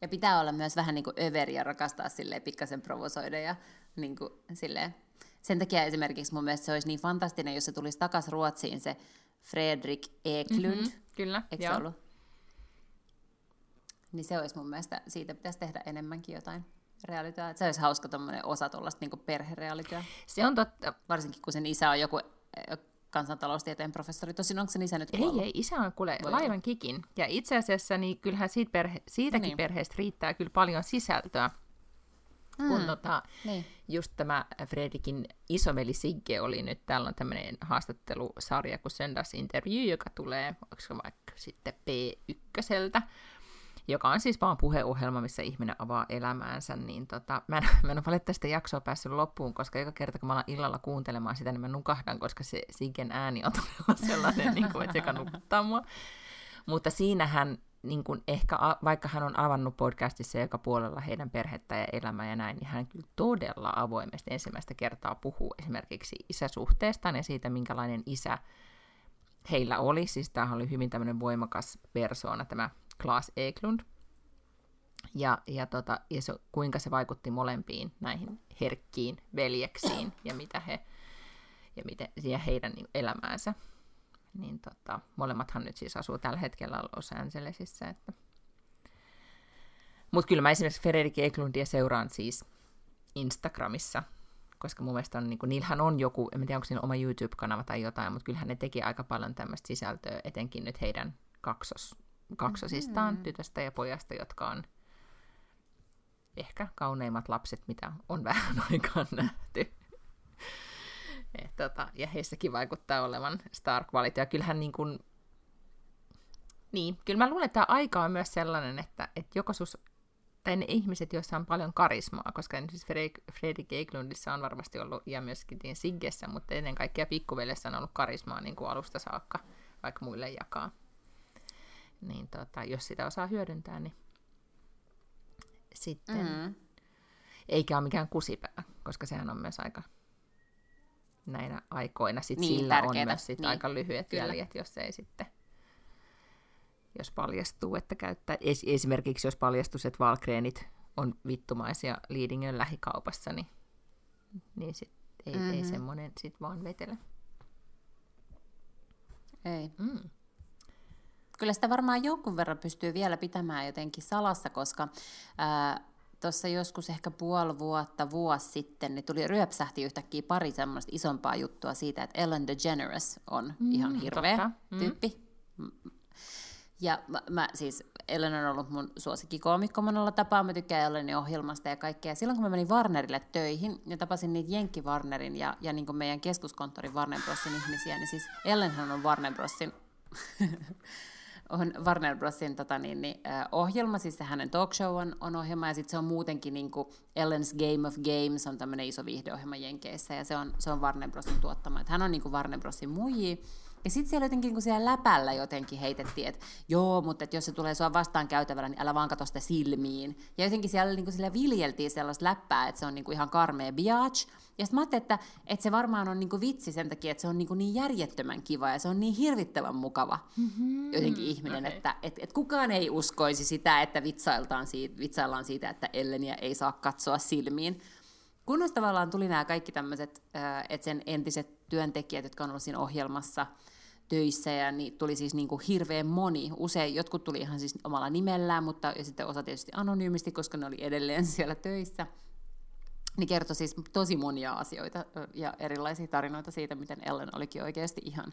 Ja pitää olla myös vähän niin kuin överi ja rakastaa silleen pikkasen provosoida ja niin kuin, silleen. Sen takia esimerkiksi mun mielestä se olisi niin fantastinen, jos se tulisi takaisin Ruotsiin se Fredrik Eklund. Mm-hmm, kyllä, Eikö joo. se ollut? Niin se olisi mun mielestä, siitä pitäisi tehdä enemmänkin jotain realityä. Se olisi hauska osa tuollaista niin perherealityä. Se on totta. Varsinkin kun sen isä on joku kansantaloustieteen professori. Tosin onko sen isä nyt kuollut? Ei, ei, isä on kuule Voi laivan kikin. Ja itse asiassa niin kyllähän siitä perhe, siitäkin niin. perheestä riittää kyllä paljon sisältöä. Mm. Kun tota, niin. just tämä Fredrikin isoveli Sigge oli nyt, täällä on tämmöinen haastattelusarja kuin Söndags Interview, joka tulee, onko vaikka sitten P1 joka on siis vaan puheohjelma, missä ihminen avaa elämäänsä, niin tota, mä, en, mä en ole valitettavasti jaksoa päässyt loppuun, koska joka kerta kun mä alan illalla kuuntelemaan sitä, niin mä nukahdan, koska se Sigen ääni on todella sellainen, niin kuin, että joka nukuttaa mua. Mutta siinähän niin kuin ehkä, vaikka hän on avannut podcastissa joka puolella heidän perhettä ja elämää ja näin, niin hän kyllä todella avoimesti ensimmäistä kertaa puhuu esimerkiksi isäsuhteestaan ja siitä, minkälainen isä heillä oli. Siis tämähän oli hyvin tämmöinen voimakas persoona, tämä Klaas Eklund. Ja, ja, tota, ja se, kuinka se vaikutti molempiin näihin herkkiin veljeksiin ja mitä he ja, miten, ja heidän niin, elämäänsä. Niin tota, molemmathan nyt siis asuu tällä hetkellä Los Angelesissa. Että... Mutta kyllä mä esimerkiksi Frederik Eklundia seuraan siis Instagramissa, koska mun mielestä on, niin kuin, niillähän on joku, en tiedä onko niillä oma YouTube-kanava tai jotain, mutta kyllähän ne teki aika paljon tämmöistä sisältöä, etenkin nyt heidän kaksos, kaksosistaan, mm-hmm. tytöstä ja pojasta, jotka on ehkä kauneimmat lapset, mitä on vähän aikaan nähty. Et, tota, ja heissäkin vaikuttaa olevan star quality. Ja kyllähän niin kuin, niin, kyllä mä luulen, että tämä aika on myös sellainen, että, että joko sus, tai ne ihmiset, joissa on paljon karismaa, koska siis Fredrik Eklundissa on varmasti ollut, ja myöskin Siggessä, mutta ennen kaikkea pikkuveljessä on ollut karismaa niin kuin alusta saakka, vaikka muille jakaa niin tota, jos sitä osaa hyödyntää, niin sitten mm. eikä ole mikään kusipää, koska sehän on myös aika näinä aikoina sit niin, sillä tärkeätä. on myös sit niin. aika lyhyet Kyllä. jäljet, jos ei sitten jos paljastuu, että käyttää, esimerkiksi jos paljastuu, että valkreenit on vittumaisia Liidingön lähikaupassa, niin, niin sit ei, mm-hmm. ei semmoinen sit vaan vetele. Ei. Mm kyllä sitä varmaan jonkun verran pystyy vielä pitämään jotenkin salassa, koska tuossa joskus ehkä puoli vuotta, vuosi sitten, niin tuli ryöpsähti yhtäkkiä pari semmoista isompaa juttua siitä, että Ellen DeGeneres on mm, ihan hirveä totta. Mm. tyyppi. Ja mä, mä siis, Ellen on ollut mun suosikkikoomikko monella tapaa, mä tykkään Ellenin ohjelmasta ja kaikkea. Silloin kun mä menin Warnerille töihin ja tapasin niitä Jenkki Warnerin ja, ja niin meidän keskuskonttorin Warner Brosin ihmisiä, niin siis Ellenhän on Warner Brosin on Warner Brosin tota, niin, niin, ohjelma, siis se hänen talk show on, on ohjelma, ja sitten se on muutenkin niin kuin Ellen's Game of Games on tämmöinen iso viihdeohjelma Jenkeissä, ja se on, se on Warner Brosin tuottama. Et hän on niin kuin Warner Brosin muiji, ja sitten siellä jotenkin niin siellä läpällä jotenkin heitettiin, että joo, mutta että jos se tulee sua vastaan käytävällä, niin älä vaan katso sitä silmiin. Ja jotenkin siellä niin kuin viljeltiin sellaista läppää, että se on niin kuin ihan karmea biatch. Ja sitten mä ajattelin, että, että se varmaan on niin kuin vitsi sen takia, että se on niin, kuin niin järjettömän kiva ja se on niin hirvittävän mukava mm-hmm. jotenkin ihminen, okay. että että että kukaan ei uskoisi sitä, että vitsailtaan siitä, vitsaillaan siitä, että Elleniä ei saa katsoa silmiin. Kunnes tavallaan tuli nämä kaikki tämmöiset, että sen entiset työntekijät, jotka on ollut siinä ohjelmassa – töissä ja niin tuli siis niin kuin hirveän moni. Usein jotkut tuli ihan siis omalla nimellään, mutta ja sitten osa tietysti anonyymisti, koska ne oli edelleen siellä töissä. Niin kertoi siis tosi monia asioita ja erilaisia tarinoita siitä, miten Ellen olikin oikeasti ihan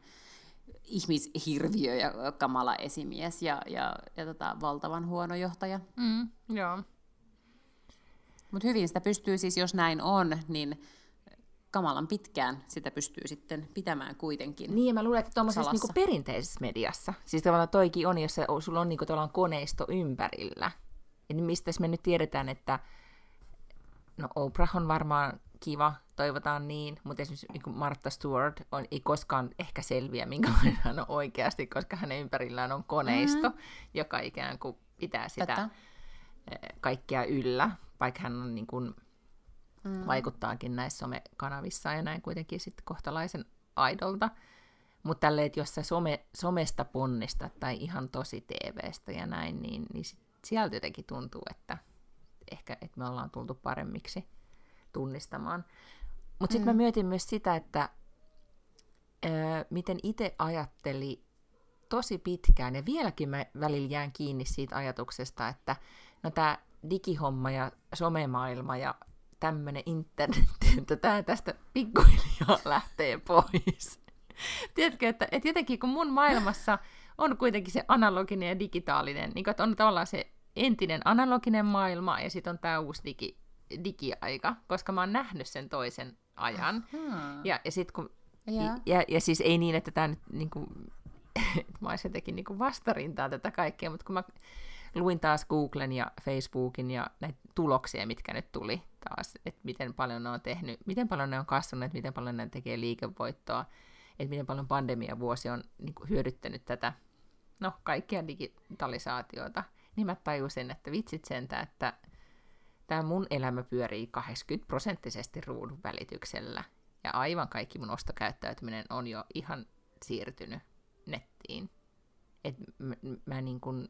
ihmishirviö ja kamala esimies ja, ja, ja tota, valtavan huono johtaja. Mm, joo. Mutta hyvin sitä pystyy siis, jos näin on, niin kamalan pitkään sitä pystyy sitten pitämään kuitenkin Niin, ja mä luulen, että tuommoisessa niin perinteisessä mediassa, siis tavallaan toikin on, jos sulla on niin kuin, koneisto ympärillä, niin mistä me nyt tiedetään, että no Oprah on varmaan kiva, toivotaan niin, mutta esimerkiksi niin Martha Stewart on, ei koskaan ehkä selviä, minkälainen hän on oikeasti, koska hänen ympärillään on koneisto, mm-hmm. joka ikään kuin pitää sitä Tätä. Eh, kaikkea yllä, vaikka hän on niin kuin, mm. vaikuttaakin näissä somekanavissa ja näin kuitenkin sitten kohtalaisen aidolta. Mutta tälleen, että jos sä some, somesta ponnistat tai ihan tosi TVstä ja näin, niin, niin sit sieltä jotenkin tuntuu, että ehkä että me ollaan tultu paremmiksi tunnistamaan. Mutta sitten mm. mä mietin myös sitä, että ää, miten itse ajatteli tosi pitkään, ja vieläkin mä välillä jään kiinni siitä ajatuksesta, että no tämä digihomma ja somemaailma ja tämmöinen internet, että tämä tästä pikkuhiljaa lähtee pois. Tiedätkö, että, että jotenkin kun mun maailmassa on kuitenkin se analoginen ja digitaalinen, niin että on tavallaan se entinen analoginen maailma ja sitten on tämä uusi digi, digiaika, koska mä oon nähnyt sen toisen ajan. Ja, ja sitten kun... Ja. Ja, ja siis ei niin, että tämä nyt niin kuin, mä olisin jotenkin niin vastarintaa tätä kaikkea, mutta kun mä luin taas Googlen ja Facebookin ja näitä tuloksia, mitkä nyt tuli taas, että miten paljon ne on tehnyt, miten paljon ne on kasvaneet, miten paljon ne tekee liikevoittoa, että miten paljon pandemiavuosi on niin kuin, hyödyttänyt tätä, no, kaikkia digitalisaatiota, niin mä tajusin, että vitsit sentä, että tämä mun elämä pyörii 80 prosenttisesti ruudun välityksellä, ja aivan kaikki mun ostokäyttäytyminen on jo ihan siirtynyt nettiin. Et mä, mä niin kun,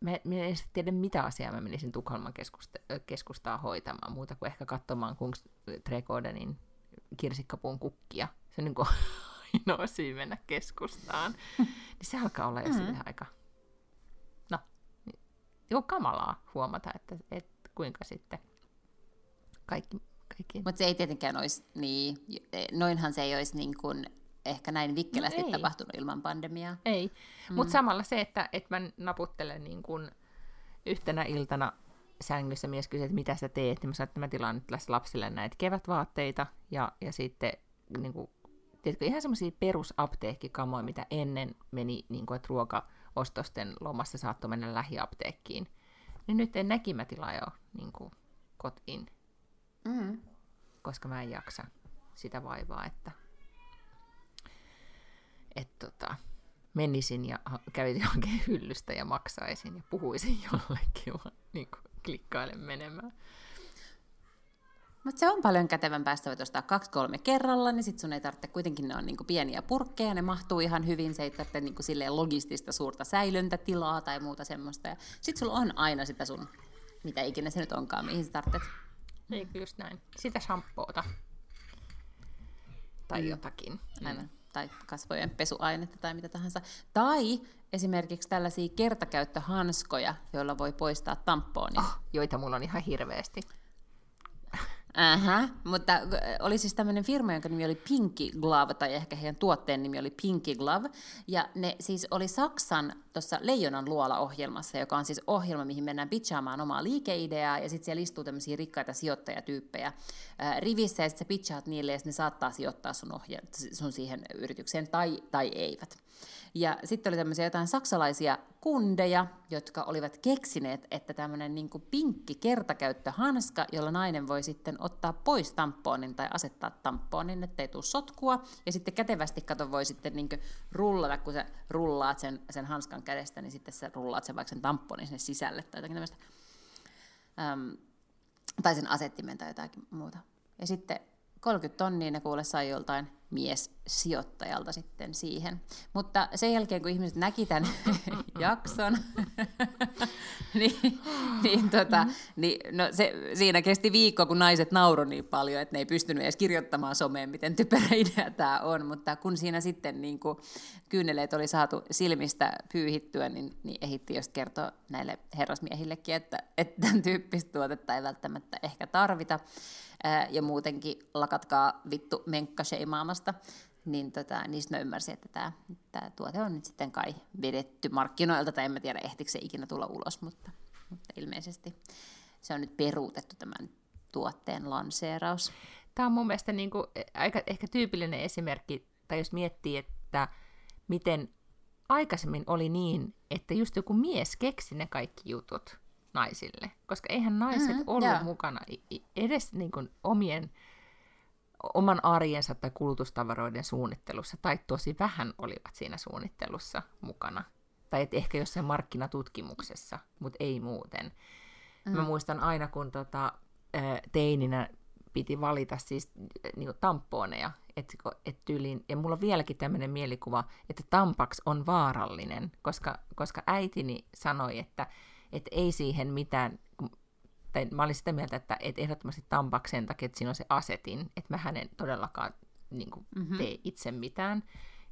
mä, mä en tiedä mitä asiaa mä menisin Tukholman keskusta, keskustaa hoitamaan, muuta kuin ehkä katsomaan Trekodenin kirsikkapuun kukkia. Se on niin kuin ainoa syy mennä keskustaan. niin se alkaa olla jo mm-hmm. aika, no, niin kamalaa huomata, että, että kuinka sitten kaikki kaikki. Mutta se ei tietenkään olisi, niin, noinhan se ei olisi niin kuin ehkä näin vikkelästi no tapahtunut ilman pandemiaa. Ei, mm. mutta samalla se, että, että mä naputtelen niin kuin yhtenä iltana sängyssä mies kysyi, että mitä sä teet, niin mä sanoin, että mä tilaan nyt lapsille näitä kevätvaatteita ja, ja sitten niin kuin, tiedätkö, ihan semmoisia perusapteekkikamoja, mitä ennen meni, niin kuin, että ruokaostosten lomassa saattoi mennä lähiapteekkiin. Niin nyt en näki mä tilaa jo niin kuin, kotiin, mm. koska mä en jaksa sitä vaivaa, että että tota, menisin ja kävisin oikein hyllystä ja maksaisin ja puhuisin jollekin, vaan niin klikkailen menemään. Mutta se on paljon kätevämpää, että voit ostaa kaksi kolme kerralla, niin sit sun ei tarvitse, kuitenkin ne on niinku pieniä purkkeja, ne mahtuu ihan hyvin, se ei tarvitse niinku logistista suurta säilöntätilaa tai muuta semmoista. Ja sit sulla on aina sitä sun, mitä ikinä se nyt onkaan, mihin sä tarvitset. Eikö just näin. Sitä shampoota. Tai mm. jotakin. Aina. Mm tai kasvojen pesuainetta tai mitä tahansa. Tai esimerkiksi tällaisia kertakäyttöhanskoja, joilla voi poistaa tampoonin. Oh, joita mulla on ihan hirveästi. Ähä, mutta äh, oli siis tämmöinen firma, jonka nimi oli Pinky Glove, tai ehkä heidän tuotteen nimi oli Pinky Glove, ja ne siis oli Saksan tuossa Leijonan luola-ohjelmassa, joka on siis ohjelma, mihin mennään pitchaamaan omaa liikeideaa, ja sitten siellä istuu tämmöisiä rikkaita sijoittajatyyppejä ää, äh, rivissä, ja sitten sä pitchaat niille, ja ne saattaa sijoittaa sun, ohje- sun siihen yritykseen, tai, tai eivät. Ja sitten oli tämmöisiä jotain saksalaisia kundeja, jotka olivat keksineet, että tämmöinen niin pinkki kertakäyttöhanska, jolla nainen voi sitten ottaa pois tampoonin tai asettaa tampoonin, ettei tule sotkua. Ja sitten kätevästi kato voi sitten niin rullata, kun sä rullaat sen, sen hanskan kädestä, niin sitten sä rullaat sen vaikka sen tamponin sinne sisälle tai jotakin tämmöistä. Öm, tai sen asettimen tai jotakin muuta. Ja sitten 30 tonnia ne kuule sai joltain miessijoittajalta sitten siihen. Mutta sen jälkeen, kun ihmiset näki tämän jakson, niin, niin, tota, niin no se, siinä kesti viikko, kun naiset nauroi niin paljon, että ne ei pystynyt edes kirjoittamaan someen, miten typerä idea tämä on. Mutta kun siinä sitten niin kuin, kyyneleet oli saatu silmistä pyyhittyä, niin, niin ehitti just kertoa näille herrasmiehillekin, että, että tämän tyyppistä tuotetta ei välttämättä ehkä tarvita ja muutenkin lakatkaa vittu menkkasheimaamasta, niin tota, niistä mä ymmärsin, että tämä, tämä tuote on nyt sitten kai vedetty markkinoilta, tai en mä tiedä ehtikö se ikinä tulla ulos, mutta, mutta ilmeisesti se on nyt peruutettu tämän tuotteen lanseeraus. Tämä on mun mielestä niin kuin aika ehkä tyypillinen esimerkki, tai jos miettii, että miten aikaisemmin oli niin, että just joku mies keksi ne kaikki jutut, naisille, koska eihän naiset mm-hmm, ollut yeah. mukana edes niin kuin omien, oman arjensa tai kulutustavaroiden suunnittelussa, tai tosi vähän olivat siinä suunnittelussa mukana. Tai et ehkä jossain markkinatutkimuksessa, mutta ei muuten. Mm. Mä muistan aina, kun tota, teininä piti valita siis niin tamponeja, että et tyyliin, ja mulla on vieläkin tämmöinen mielikuva, että tampaks on vaarallinen, koska, koska äitini sanoi, että, että ei siihen mitään, tai mä olin sitä mieltä, että, että ehdottomasti tampaks sen takia, että siinä on se asetin, että mä hänen todellakaan niin kuin, mm-hmm. tee itse mitään.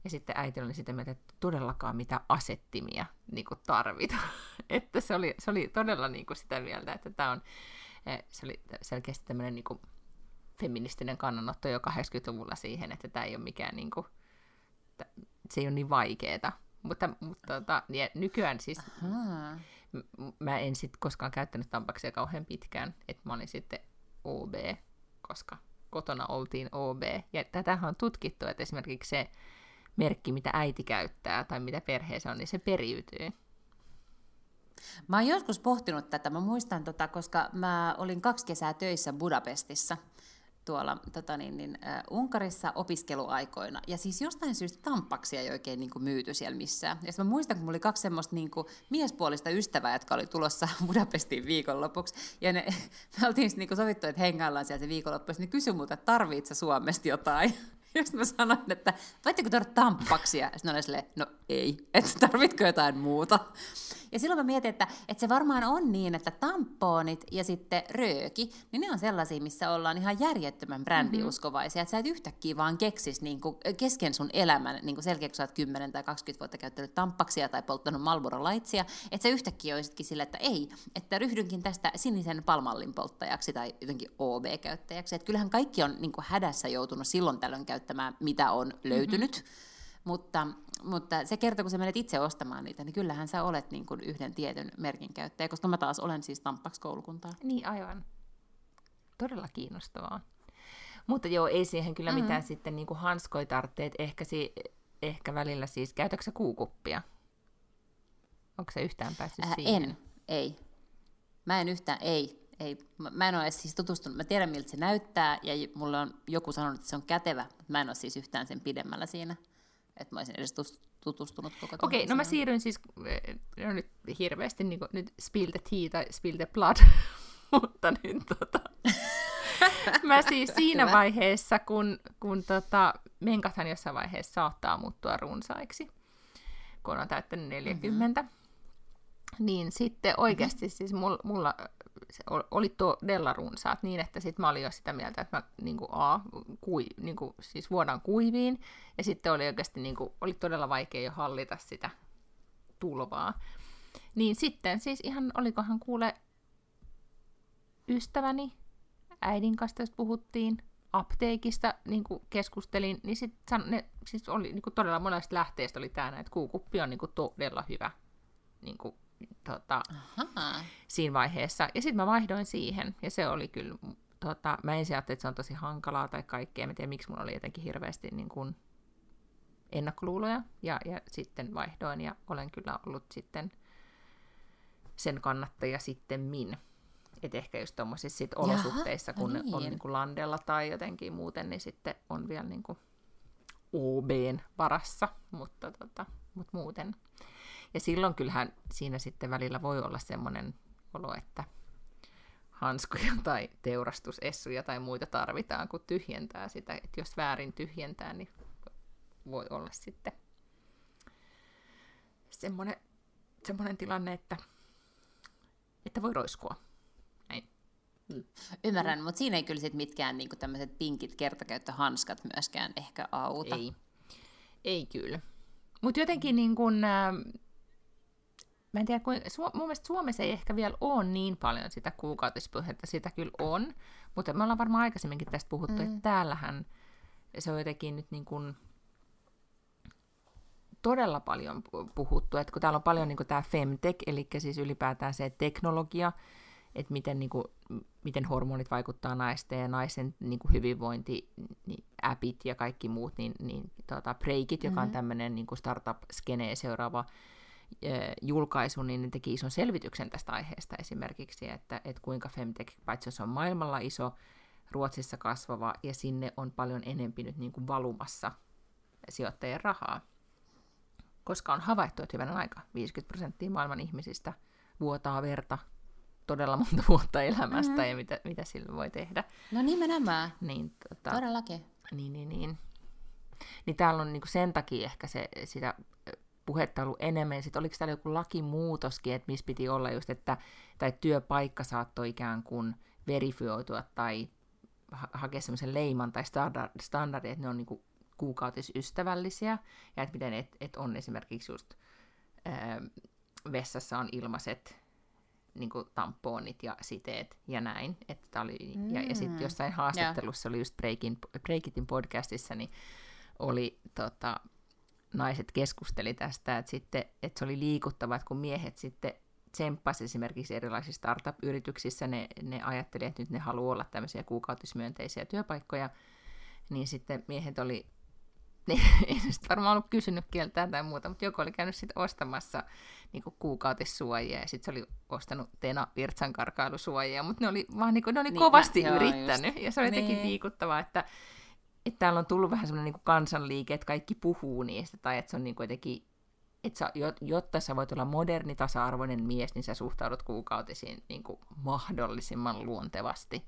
Ja sitten äiti oli sitä mieltä, että todellakaan mitä asettimia niin kuin tarvita. että se oli, se oli todella niin kuin sitä mieltä, että tämä on, eh, se oli selkeästi tämmöinen niin kuin feministinen kannanotto jo 80-luvulla siihen, että tämä ei ole mikään niin kuin, se ei ole niin vaikeeta. Mutta, mutta tota, ja nykyään siis, Aha. Mä en sitten koskaan käyttänyt tampaksia kauhean pitkään, että mä olin sitten OB, koska kotona oltiin OB. Ja tätähän on tutkittu, että esimerkiksi se merkki, mitä äiti käyttää tai mitä perheessä on, niin se periytyy. Mä oon joskus pohtinut tätä, mä muistan, tota, koska mä olin kaksi kesää töissä Budapestissa tuolla tota niin, niin, äh, Unkarissa opiskeluaikoina. Ja siis jostain syystä tampaksia ei oikein niin kuin, myyty siellä missään. Ja mä muistan, kun mulla oli kaksi semmoista niin kuin, miespuolista ystävää, jotka oli tulossa Budapestiin viikonlopuksi. Ja ne, me oltiin niin kuin, sovittu, että hengaillaan siellä se viikonloppu. Ja ne kysyi multa, että tarvitsetko Suomesta jotain? Sitten mä sanoin, että voitteko tuoda tampaksia? Ja sitten silleen, no ei, että tarvitko jotain muuta? Ja silloin mä mietin, että, että se varmaan on niin, että tampoonit ja sitten rööki, niin ne on sellaisia, missä ollaan ihan järjettömän brändiuskovaisia, mm-hmm. että sä et yhtäkkiä vaan keksis niin kuin kesken sun elämän, niin kuin selkeä, kun sä oot 10 tai 20 vuotta käyttänyt tampaksia tai polttanut Marlboro Lightsia, että sä yhtäkkiä olisitkin sille, että ei, että ryhdynkin tästä sinisen palmallin polttajaksi tai jotenkin OB-käyttäjäksi. Että kyllähän kaikki on niin kuin hädässä joutunut silloin tällöin käyttämään, mitä on löytynyt. Mm-hmm mutta, mutta se kertoo, kun sä menet itse ostamaan niitä, niin kyllähän sä olet niin kuin yhden tietyn merkin käyttäjä, koska mä taas olen siis Tampax koulukuntaa. Niin, aivan. Todella kiinnostavaa. Mutta joo, ei siihen kyllä mm-hmm. mitään sitten niin kuin hanskoi tarvitse, ehkä, si- ehkä välillä siis, käytätkö kuukuppia? Onko se yhtään päässyt äh, siihen? En, ei. Mä en yhtään, ei, ei. Mä en ole siis tutustunut, mä tiedän miltä se näyttää, ja mulle on joku sanonut, että se on kätevä, mutta mä en ole siis yhtään sen pidemmällä siinä että mä olisin edes tutustunut koko Okei, okay, no mä siirryin siis, eh, no nyt hirveästi niin kuin, nyt spill the tea tai spill the blood, mutta nyt tota, mä siis siinä vaiheessa, kun, kun tota, menkathan jossain vaiheessa saattaa muuttua runsaiksi, kun on täyttänyt 40, mm-hmm. Niin sitten oikeasti mm-hmm. siis mulla, mulla oli todella runsaat niin, että sitten mä olin jo sitä mieltä, että mä niin kuin, a, kui, niin kuin, siis vuodan kuiviin, ja sitten oli oikeasti niin kuin, oli todella vaikea jo hallita sitä tulvaa. Niin sitten siis ihan, olikohan kuule ystäväni, äidin kanssa tästä puhuttiin, apteekista niin kuin keskustelin, niin sit san, ne, siis oli niin kuin todella monesta lähteestä oli tämä, että kuukuppi on niin kuin todella hyvä niin kuin tota, siinä vaiheessa. Ja sitten mä vaihdoin siihen, ja se oli kyllä, tota, mä ensin ajattelin, että se on tosi hankalaa tai kaikkea, mä tiedän miksi mulla oli jotenkin hirveästi niin kuin ennakkoluuloja, ja, ja sitten vaihdoin, ja olen kyllä ollut sitten sen kannattaja sitten min. Että ehkä just tuommoisissa sit olosuhteissa, kun no niin. on niin kuin landella tai jotenkin muuten, niin sitten on vielä niin kuin OBn varassa, mutta, tota, mutta muuten ja silloin kyllähän siinä sitten välillä voi olla semmoinen olo, että hanskoja tai teurastusessuja tai muita tarvitaan, kun tyhjentää sitä. Että jos väärin tyhjentää, niin voi olla sitten semmoinen, semmoinen tilanne, että, että voi roiskua. Näin. Mm. Ymmärrän, mutta siinä ei kyllä sit mitkään niinku tämmöiset pinkit kertakäyttöhanskat myöskään ehkä auta. Ei, ei kyllä. Mutta jotenkin niin kun, äh, mä en tiedä, kun, Su- mun mielestä Suomessa ei ehkä vielä ole niin paljon sitä kuukautispuhetta, sitä kyllä on, mutta me ollaan varmaan aikaisemminkin tästä puhuttu, mm. että täällähän se on jotenkin nyt niin kuin todella paljon puhuttu, että kun täällä on paljon niin kuin tämä femtech, eli siis ylipäätään se teknologia, että miten, niin kuin, miten hormonit vaikuttaa naisten ja naisen niin kuin hyvinvointi, niin appit ja kaikki muut, niin, niin tota, Breakit, mm-hmm. joka on mm-hmm. tämmöinen niin startup-skeneen seuraava julkaisu, niin ne teki ison selvityksen tästä aiheesta esimerkiksi, että, että kuinka Femtech, paitsi se on maailmalla iso, Ruotsissa kasvava, ja sinne on paljon enempi nyt niin kuin valumassa sijoittajien rahaa. Koska on havaittu, että hyvänä aika 50 prosenttia maailman ihmisistä vuotaa verta todella monta vuotta elämästä mm-hmm. ja mitä, mitä sillä voi tehdä. No nimenomaan. Niin, tota, Todellakin. Niin, niin, niin. Niin täällä on niinku sen takia ehkä se, sitä puhetta ollut enemmän. Sitten oliko täällä joku lakimuutoskin, että missä piti olla just, että tai työpaikka saattoi ikään kuin verifioitua tai ha- hakea semmoisen leiman tai standard, standardin, että ne on niinku kuukautisystävällisiä ja että miten et, et on esimerkiksi just ää, vessassa on ilmaiset niin kuin tamponit ja siteet ja näin. Että oli, mm. Ja, ja sitten jossain haastattelussa yeah. oli just Breakin, Breakitin podcastissa, niin oli tota, naiset keskusteli tästä, että, sitten, että se oli liikuttava, että kun miehet sitten tsemppasi esimerkiksi erilaisissa startup-yrityksissä, ne, ne ajatteli, että nyt ne haluaa olla tämmöisiä kuukautismyönteisiä työpaikkoja, niin sitten miehet oli niin, ei se varmaan ollut kysynyt kieltään tai muuta, mutta joku oli käynyt sitten ostamassa niin kuukautissuojia ja sitten se oli ostanut Tena Virtsan karkailusuojia, mutta ne oli vaan niin kuin, ne oli niin, kovasti mä, yrittänyt joo, ja se oli jotenkin niin. liikuttavaa, että, että täällä on tullut vähän semmoinen niin kansanliike, että kaikki puhuu niistä tai että se on niin kuin jotenkin että sä, jotta sä voit olla moderni, tasa-arvoinen mies, niin sä suhtaudut kuukautisiin niin kuin mahdollisimman luontevasti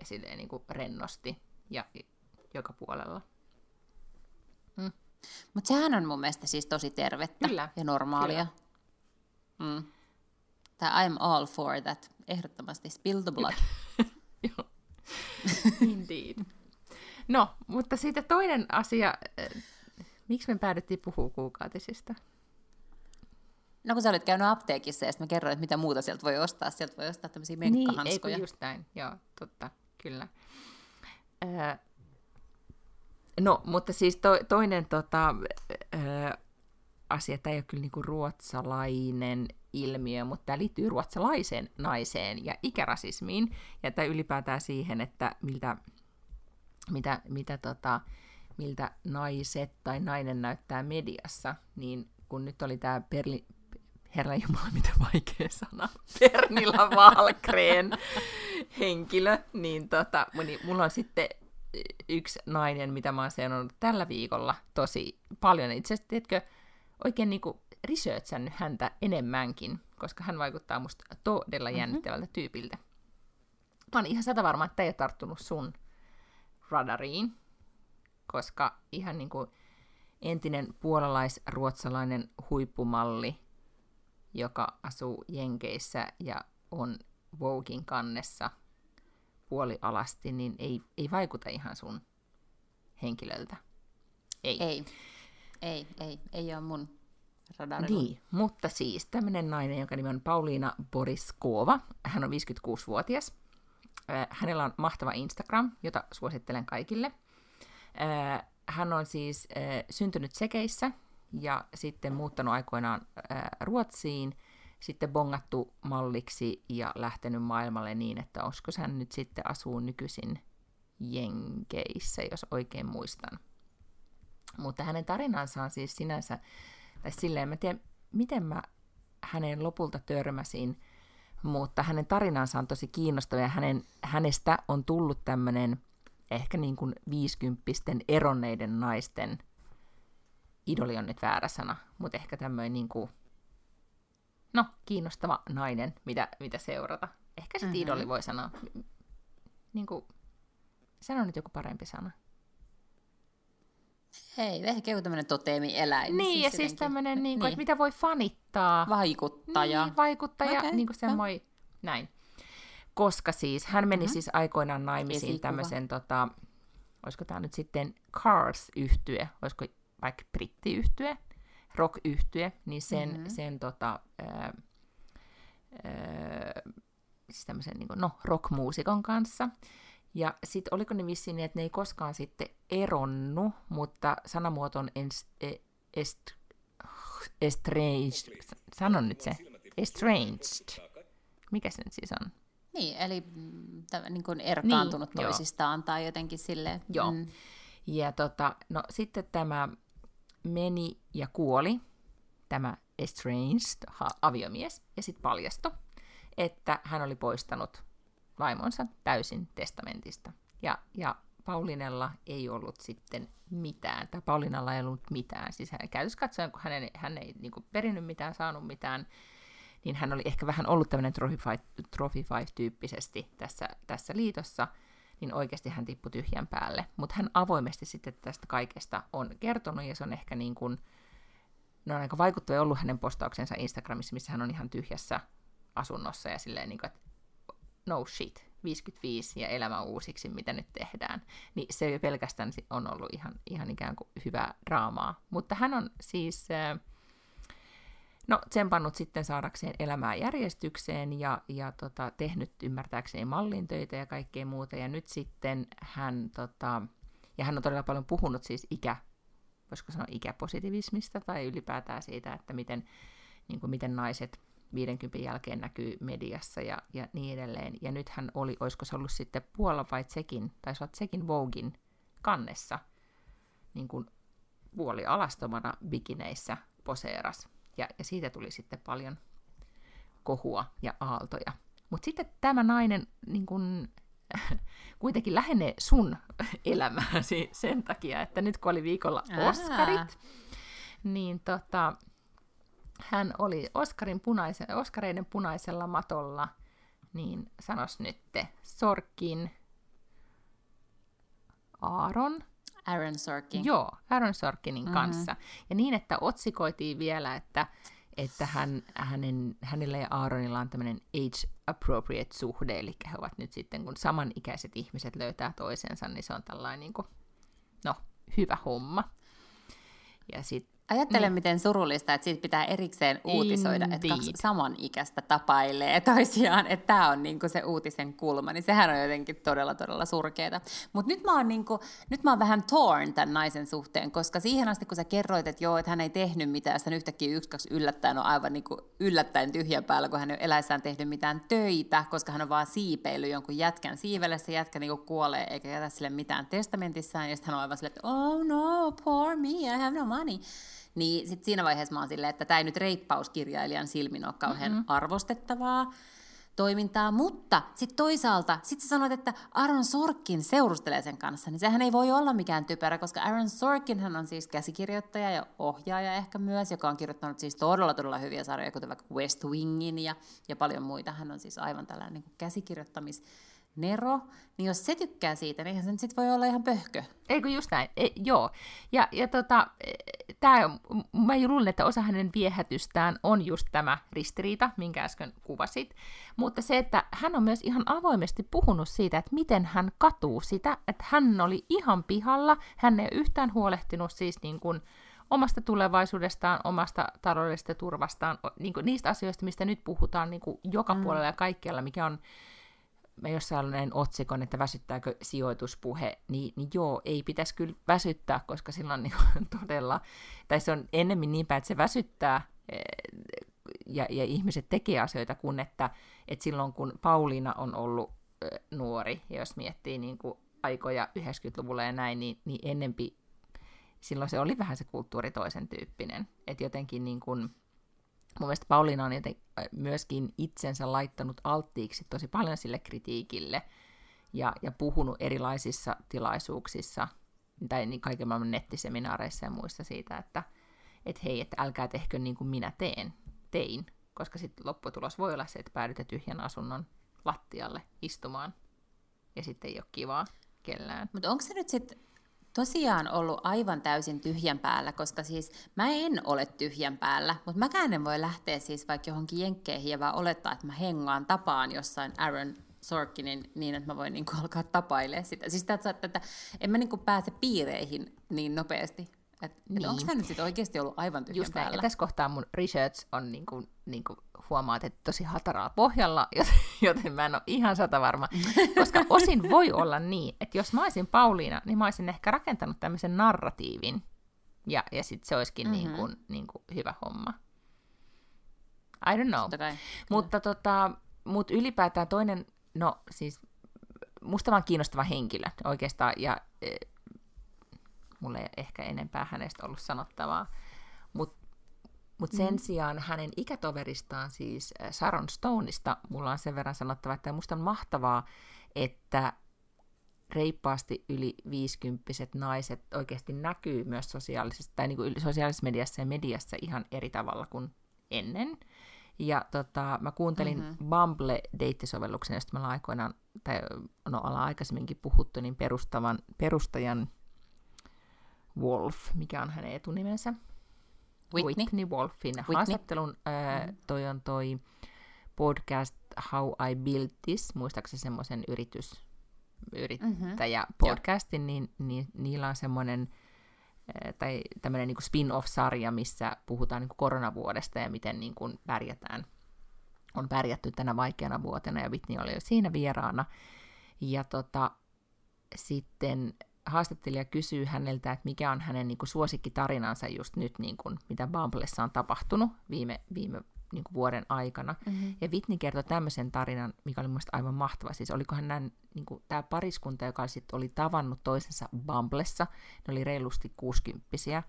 ja silleen niin kuin rennosti ja joka puolella. Mm. Mutta sehän on mun mielestä siis tosi tervettä kyllä, ja normaalia. Kyllä. Mm. Tämä I'm all for that. Ehdottomasti spill the blood. Joo. Indeed. No, mutta sitten toinen asia, äh, miksi me päädyttiin puhua kuukautisista? No kun sä olit käynyt apteekissa ja sitten mä kerroin, että mitä muuta sieltä voi ostaa. Sieltä voi ostaa tämmöisiä menkkahanskoja. Niin, ei just näin. Joo, totta, kyllä. Äh, No, mutta siis to, toinen tota, ää, asia, tämä ei ole kyllä niinku ruotsalainen ilmiö, mutta tämä liittyy ruotsalaiseen naiseen ja ikärasismiin, ja tämä ylipäätään siihen, että miltä, mitä, mitä tota, miltä naiset tai nainen näyttää mediassa, niin kun nyt oli tämä Perli, Herra Jumala, mitä vaikea sana, Pernilla Valkreen henkilö, niin, tota, niin mulla on sitten yksi nainen, mitä mä oon seurannut tällä viikolla tosi paljon. Itse asiassa, tiedätkö, oikein niinku researchannut häntä enemmänkin, koska hän vaikuttaa musta todella mm-hmm. jännittävältä tyypiltä. Mä oon ihan sata varma, että ei ole tarttunut sun radariin, koska ihan niinku entinen puolalais-ruotsalainen huippumalli, joka asuu Jenkeissä ja on Vogin kannessa – puolialasti, niin ei, ei vaikuta ihan sun henkilöltä. Ei. Ei, ei, ei, ei ole mun radarilla. Niin, mutta siis tämmöinen nainen, jonka nimi on Pauliina Boriskova, hän on 56-vuotias. Hänellä on mahtava Instagram, jota suosittelen kaikille. Hän on siis syntynyt Sekeissä ja sitten muuttanut aikoinaan Ruotsiin – sitten bongattu malliksi ja lähtenyt maailmalle niin, että olisiko hän nyt sitten asuu nykyisin Jenkeissä, jos oikein muistan. Mutta hänen tarinansa on siis sinänsä, tai silleen, mä tiedän, miten mä hänen lopulta törmäsin, mutta hänen tarinansa on tosi kiinnostava ja hänen, hänestä on tullut tämmöinen ehkä niin kuin viisikymppisten eronneiden naisten, idoli on nyt väärä sana, mutta ehkä tämmöinen niin kuin no, kiinnostava nainen, mitä, mitä seurata. Ehkä sitten mm-hmm. idoli voi sanoa. Niin kuin, sano nyt joku parempi sana. Ei, ehkä joku tämmöinen toteemi-eläin. Niin, siis ja siis tämmöinen, niin kuin, niin. että mitä voi fanittaa. Vaikuttaja. Niin, vaikuttaja, okay, niin kuin semmoinen, näin. Koska siis, hän meni mm-hmm. siis aikoinaan naimisiin Esikuva. tämmöisen, tota, olisiko tämä nyt sitten Cars-yhtye, olisiko vaikka brittiyhtye, rock yhtye niin sen, mm-hmm. sen tota, ää, ää, siis tämmöisen niin kuin, no, rockmuusikon kanssa. Ja sitten oliko ne vissiin niin, että ne ei koskaan sitten eronnu, mutta sanamuoto on est, e, est, estranged, sanon nyt se, estranged. Mikä se nyt siis on? Niin, eli täm, niin kuin erkaantunut niin, toisistaan joo. tai jotenkin silleen. Joo. Mm. Ja tota, no sitten tämä meni ja kuoli, tämä estranged aviomies, ja sitten paljastui, että hän oli poistanut vaimonsa täysin testamentista. Ja, ja Paulinella ei ollut sitten mitään, tai Paulinalla ei ollut mitään. Siis hän käytössä katsoen, kun hän ei, hän ei niin perinnyt mitään, saanut mitään, niin hän oli ehkä vähän ollut tämmöinen Trophy Five-tyyppisesti tässä, tässä liitossa, niin oikeasti hän tippui tyhjän päälle. Mutta hän avoimesti sitten tästä kaikesta on kertonut, ja se on ehkä niin kuin, ne on aika vaikuttava ollut hänen postauksensa Instagramissa, missä hän on ihan tyhjässä asunnossa ja silleen, niin kuin, että no shit, 55 ja elämä uusiksi, mitä nyt tehdään. Niin se jo pelkästään on ollut ihan, ihan ikään kuin hyvää draamaa. Mutta hän on siis äh, no, tsempannut sitten saadakseen elämää järjestykseen ja, ja tota, tehnyt ymmärtääkseen mallintöitä ja kaikkea muuta. Ja nyt sitten hän, tota, ja hän on todella paljon puhunut siis ikä, voisiko sanoa ikäpositivismista tai ylipäätään siitä, että miten, niin kuin miten naiset 50 jälkeen näkyy mediassa ja, ja niin edelleen. Ja nyt hän oli, olisiko se ollut sitten Puola vai Tsekin, tai se Tsekin Vogin kannessa, niin kuin puoli alastomana bikineissä poseeras. Ja, ja siitä tuli sitten paljon kohua ja aaltoja. Mutta sitten tämä nainen niin kun, kuitenkin lähenee sun elämääsi sen takia, että nyt kun oli viikolla Oscarit, Ää. niin tota, hän oli Oscarin punaise, Oscareiden punaisella matolla, niin sanos nyt Sorkin Aaron. Aaron Sorkin. Joo, Aaron Sorkinin mm-hmm. kanssa. Ja niin, että otsikoitiin vielä, että, että hän, hänen, hänellä ja Aaronilla on tämmöinen age-appropriate suhde, eli he ovat nyt sitten, kun samanikäiset ihmiset löytää toisensa, niin se on tällainen niin kuin, no, hyvä homma. Ja sitten Ajattelen, niin. miten surullista, että siitä pitää erikseen uutisoida, Indeed. että kaksi samanikäistä tapailee toisiaan, että tämä on niinku se uutisen kulma, niin sehän on jotenkin todella, todella surkeeta. Mutta nyt, mä oon niinku, nyt mä oon vähän torn tämän naisen suhteen, koska siihen asti, kun sä kerroit, että joo, että hän ei tehnyt mitään, sitten yhtäkkiä yksi, kaksi yllättäen on aivan niinku yllättäen tyhjän päällä, kun hän ei ole eläessään tehnyt mitään töitä, koska hän on vaan siipeillyt jonkun jätkän siivelle, se jätkä niinku kuolee eikä jätä sille mitään testamentissaan, ja sitten hän on aivan silleen, että oh no, poor me, I have no money. Niin sit siinä vaiheessa mä oon silleen, että tämä ei nyt reippauskirjailijan silmin ole kauhean mm-hmm. arvostettavaa toimintaa, mutta sitten toisaalta, sit sä sanoit, että Aaron Sorkin seurustelee sen kanssa, niin sehän ei voi olla mikään typerä, koska Aaron Sorkin hän on siis käsikirjoittaja ja ohjaaja ehkä myös, joka on kirjoittanut siis todella todella hyviä sarjoja, kuten vaikka West Wingin ja, ja paljon muita. Hän on siis aivan tällainen niin käsikirjoittamis Nero, niin jos se tykkää siitä, niin se nyt sit voi olla ihan pöhkö. Eikö just näin, e, joo. Ja, ja tota, e, tää, mä luulen, että osa hänen viehätystään on just tämä ristiriita, minkä äsken kuvasit. Mutta se, että hän on myös ihan avoimesti puhunut siitä, että miten hän katuu sitä, että hän oli ihan pihalla, hän ei yhtään huolehtinut siis niin kuin, omasta tulevaisuudestaan, omasta taloudellisesta turvastaan, niin kuin niistä asioista, mistä nyt puhutaan niin kuin joka mm. puolella ja kaikkialla, mikä on mä jossain näin otsikon, että väsyttääkö sijoituspuhe, niin, niin joo, ei pitäisi kyllä väsyttää, koska silloin niin todella, tai se on ennemmin niin päin, että se väsyttää eh, ja, ja ihmiset tekee asioita, kun että, että silloin kun Pauliina on ollut eh, nuori, ja jos miettii niin kuin aikoja 90-luvulla ja näin, niin, niin ennempi silloin se oli vähän se kulttuuri toisen tyyppinen. Että jotenkin niin kuin, mun mielestä Pauliina on myöskin itsensä laittanut alttiiksi tosi paljon sille kritiikille ja, ja puhunut erilaisissa tilaisuuksissa tai niin kaiken maailman nettiseminaareissa ja muissa siitä, että et hei, että älkää tehkö niin kuin minä teen, tein, koska sitten lopputulos voi olla se, että päädytte tyhjän asunnon lattialle istumaan ja sitten ei ole kivaa kellään. Mutta onko se nyt sitten tosiaan ollut aivan täysin tyhjän päällä, koska siis mä en ole tyhjän päällä, mutta mäkään en voi lähteä siis vaikka johonkin jenkkeihin ja vaan olettaa, että mä hengaan tapaan jossain Aaron Sorkinin niin, että mä voin niin alkaa tapailemaan sitä. Siis että, että en mä niin pääse piireihin niin nopeasti. Et, niin. et onko tämä nyt sitten oikeasti ollut aivan tyhjän Just päällä? Ja tässä kohtaa mun research on niin kuin, niin kuin huomaat, että tosi hataraa pohjalla, joten mä en ole ihan sata varma. Koska osin voi olla niin, että jos mä olisin Pauliina, niin mä olisin ehkä rakentanut tämmöisen narratiivin. Ja, ja sitten se olisikin mm-hmm. niin kuin, niin kuin hyvä homma. I don't know. Mutta tota, mut ylipäätään toinen, no siis musta vaan kiinnostava henkilö oikeastaan, ja e, mulle ei ehkä enempää hänestä ollut sanottavaa. Mutta mutta sen mm. sijaan hänen ikätoveristaan, siis äh, Sharon Stoneista, mulla on sen verran sanottava, että musta on mahtavaa, että reippaasti yli 50 naiset oikeasti näkyy myös sosiaalisessa, tai niin kuin sosiaalisessa mediassa ja mediassa ihan eri tavalla kuin ennen. Ja tota, mä kuuntelin mm-hmm. Bumble-deittisovelluksen, josta ollaan aikoinaan, tai no ollaan aikaisemminkin puhuttu, niin perustavan, perustajan Wolf, mikä on hänen etunimensä? Whitney. Whitney Wolfin Whitney. haastattelun. Ää, Mm. toi on toi podcast How I Built This, muistaakseni semmoisen yritys, yrittäjä podcastin, niin, niin niillä on semmoinen ää, tai tämmöinen niin spin-off-sarja, missä puhutaan niin koronavuodesta ja miten niin kuin pärjätään, on pärjätty tänä vaikeana vuotena, ja Whitney oli jo siinä vieraana. Ja tota, sitten haastattelija kysyy häneltä, että mikä on hänen niin kuin, suosikkitarinansa just nyt, niin kuin, mitä Bumblessa on tapahtunut viime, viime niin kuin, vuoden aikana. Mm-hmm. Ja Whitney kertoi tämmöisen tarinan, mikä oli mielestäni aivan mahtava. Siis olikohan nämä, niin kuin, tämä pariskunta, joka sit oli tavannut toisensa Bumblessa, ne oli reilusti kuusikymppisiä,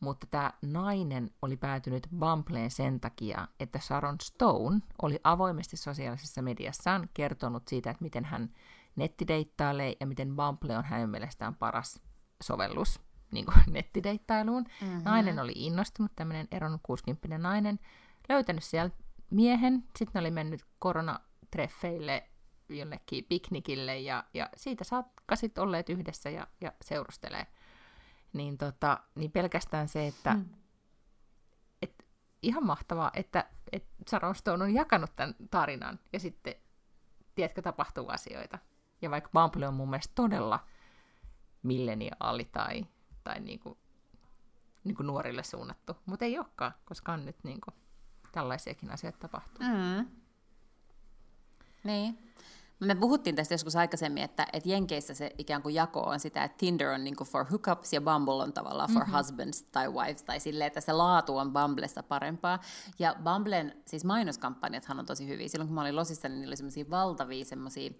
mutta tämä nainen oli päätynyt Bumbleen sen takia, että Sharon Stone oli avoimesti sosiaalisessa mediassaan kertonut siitä, että miten hän nettideittailee ja miten Bumble on hänen mielestään paras sovellus niin kuin nettideittailuun. Mm-hmm. Nainen oli innostunut, tämmöinen eronnut 60 nainen, löytänyt siellä miehen, sitten ne oli mennyt koronatreffeille jonnekin piknikille ja, ja siitä saakka sitten olleet yhdessä ja, ja seurustelee. Niin, tota, niin pelkästään se, että Mm. et, ihan mahtavaa, että et Sharon Stone on jakanut tämän tarinan ja sitten, tiedätkö, tapahtuu asioita. Ja vaikka Bumble on mun mielestä todella milleniaali tai, tai niinku, niinku nuorille suunnattu, mutta ei olekaan, koska on nyt niinku tällaisiakin asioita tapahtuu. Mm. Niin. Me puhuttiin tästä joskus aikaisemmin, että, että Jenkeissä se ikään kuin jako on sitä, että Tinder on niin for hookups ja Bumble on tavallaan for mm-hmm. husbands tai wives, tai silleen, että se laatu on Bumblessa parempaa. Ja Bumblen, siis mainoskampanjathan on tosi hyviä. Silloin kun mä olin Losissa, niin niillä oli semmoisia valtavia semmoisia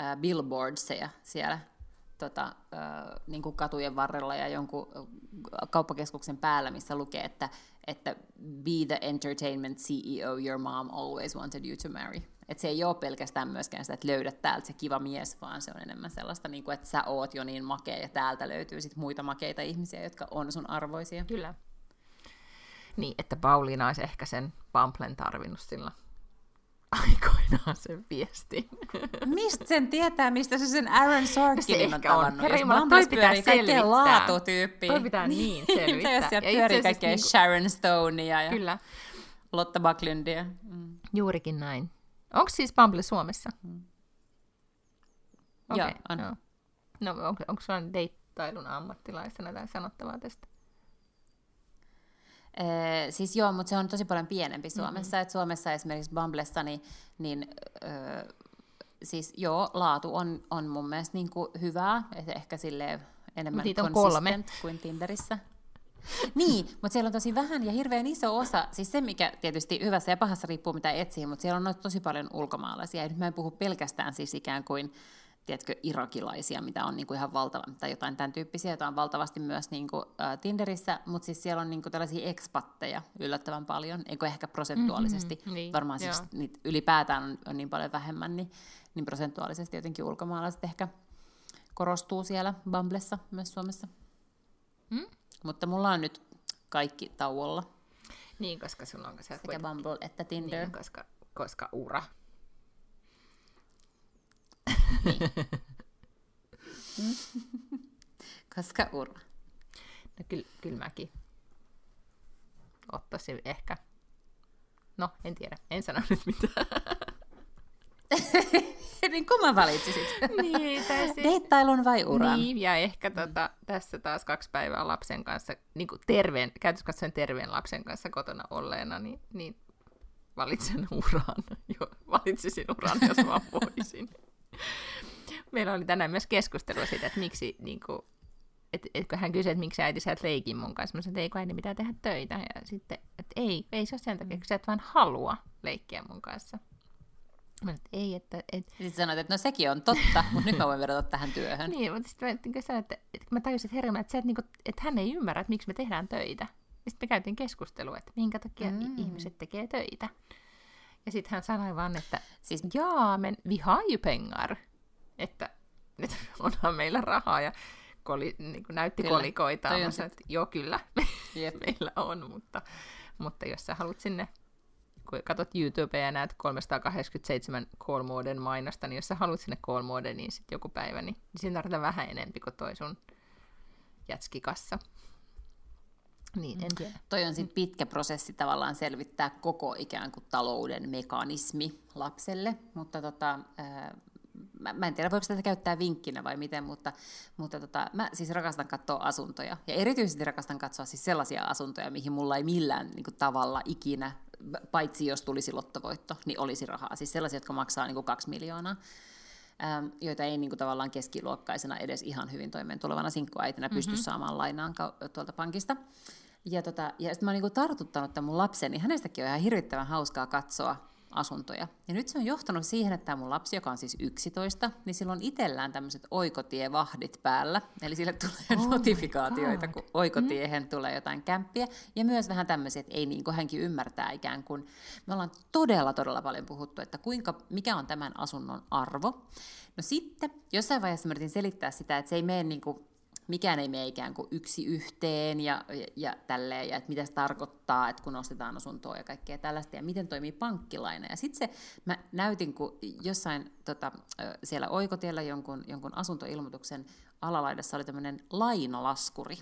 äh, billboardseja siellä tota, äh, niin kuin katujen varrella ja jonkun kauppakeskuksen päällä, missä lukee, että, että be the entertainment CEO your mom always wanted you to marry. Että se ei ole pelkästään myöskään sitä, että löydät täältä se kiva mies, vaan se on enemmän sellaista, niin kuin, että sä oot jo niin makea ja täältä löytyy sit muita makeita ihmisiä, jotka on sun arvoisia. Kyllä. Niin, että Pauliina olisi ehkä sen Bumblen tarvinnut sillä aikoinaan sen viestin. Mistä sen tietää, mistä se sen Aaron Sorkinin on tavannut? Herra Jumala, toi pitää selvittää. laatutyyppiä. Toi pitää niin selvittää. Mitä jos siellä pyörii kaikkea niinku- Sharon Stonea ja Kyllä, Lotta Backlundia. Mm. juurikin näin. Onko siis Bumble Suomessa? Joo, Okei, on. joo. No onko, onko sulla deittailun ammattilaisena tai sanottavaa tästä? Ee, siis joo, mutta se on tosi paljon pienempi Suomessa. Mm-hmm. Et Suomessa esimerkiksi Bumblessa, niin, niin öö, siis joo, laatu on, on mun mielestä niin kuin hyvää, et ehkä silleen enemmän on consistent kuin Tinderissä. niin, mutta siellä on tosi vähän ja hirveän iso osa, siis se mikä tietysti hyvässä ja pahassa riippuu mitä etsii, mutta siellä on tosi paljon ulkomaalaisia. Ja nyt mä en puhu pelkästään siis ikään kuin tiedätkö, irakilaisia, mitä on niinku ihan valtava, tai jotain tämän tyyppisiä, joita on valtavasti myös niinku, ä, Tinderissä, mutta siis siellä on niinku tällaisia ekspatteja yllättävän paljon, eikö ehkä prosentuaalisesti, Mhm, niin, varmaan siis niitä ylipäätään on, on niin paljon vähemmän, niin, niin prosentuaalisesti jotenkin ulkomaalaiset ehkä korostuu siellä Bumblessa, myös Suomessa. Mm? Mutta mulla on nyt kaikki tauolla, Niin, koska sulla on se sekä Bumble että Tinder. niin, koska, koska ura. Koska ura. No kyllä, kyllä mäkin ottaisin ehkä. No, en tiedä. En sano nyt mitään. niin kun mä valitsisit. niin, tai siis... Deittailun vai uran? Niin, ja ehkä tota, tässä taas kaksi päivää lapsen kanssa, niin kuin terveen, käytössä katsoen terveen lapsen kanssa kotona olleena, niin, niin valitsen uran. Jo, valitsisin uran, jos vaan voisin. Meillä oli tänään myös keskustelua siitä, että miksi, niin kuin, et, et, kun hän kysyi, että miksi äiti sä et leikin mun kanssa, mä sanoin, että ei kun äiti pitää tehdä töitä. Ja sitten, että ei, ei se ole sen takia, kun sä et vaan halua leikkiä mun kanssa. Mä sanoin, että ei, että, et, Sitten sanoit, että no sekin on totta, mutta nyt mä voin verrata tähän työhön. niin, mutta sitten mä, niin sanoin, että, että kun mä tajusin, että herra, että, sä et, niin kuin, että hän ei ymmärrä, että miksi me tehdään töitä. Ja sitten me käytiin keskustelua, että minkä takia mm. ihmiset tekee töitä. Ja sitten hän sanoi vaan, että Siis jaa, men vi har ju pengar. Että, että onhan meillä rahaa ja koli, niin kuin näytti Kyllä. kolikoita. Mä on sanoin, että joo, kyllä, Jep. meillä on, mutta, mutta jos sä haluat sinne kun katsot YouTubea ja näet 387 Call mainosta, niin jos sä haluat sinne Call niin sitten joku päivä, niin, niin siinä tarvitaan vähän enempi kuin toi sun jätskikassa. Niin, en tiedä. Toi on sitten pitkä prosessi tavallaan selvittää koko ikään kuin talouden mekanismi lapselle, mutta tota, mä, mä en tiedä voiko tätä käyttää vinkkinä vai miten, mutta, mutta tota, mä siis rakastan katsoa asuntoja. Ja erityisesti rakastan katsoa siis sellaisia asuntoja, mihin mulla ei millään niin kuin, tavalla ikinä, paitsi jos tulisi lottovoitto, niin olisi rahaa. Siis sellaisia, jotka maksaa niin kuin kaksi miljoonaa ähm, joita ei niin kuin, tavallaan keskiluokkaisena edes ihan hyvin toimeen tulevana sinkkuäitinä mm-hmm. pysty saamaan lainaan tuolta pankista. Ja, tota, ja sitten mä oon niin kuin, tartuttanut tämän mun lapseni, hänestäkin on ihan hirvittävän hauskaa katsoa asuntoja. Ja nyt se on johtanut siihen, että tämä mun lapsi, joka on siis 11, niin sillä on itsellään tämmöiset oikotievahdit päällä. Eli sille tulee oh notifikaatioita, kun oikotiehen mm. tulee jotain kämppiä. Ja myös vähän tämmöisiä, että ei niin kuin hänkin ymmärtää ikään kuin. Me ollaan todella, todella paljon puhuttu, että kuinka, mikä on tämän asunnon arvo. No sitten, jossain vaiheessa mä yritin selittää sitä, että se ei mene niin kuin mikään ei mene ikään kuin yksi yhteen ja, ja, ja tälleen, ja että mitä se tarkoittaa, että kun ostetaan asuntoa ja kaikkea tällaista, ja miten toimii pankkilaina. Ja sitten se, mä näytin, kun jossain tota, siellä Oikotiellä jonkun, jonkun asuntoilmoituksen alalaidassa oli tämmöinen lainalaskuri,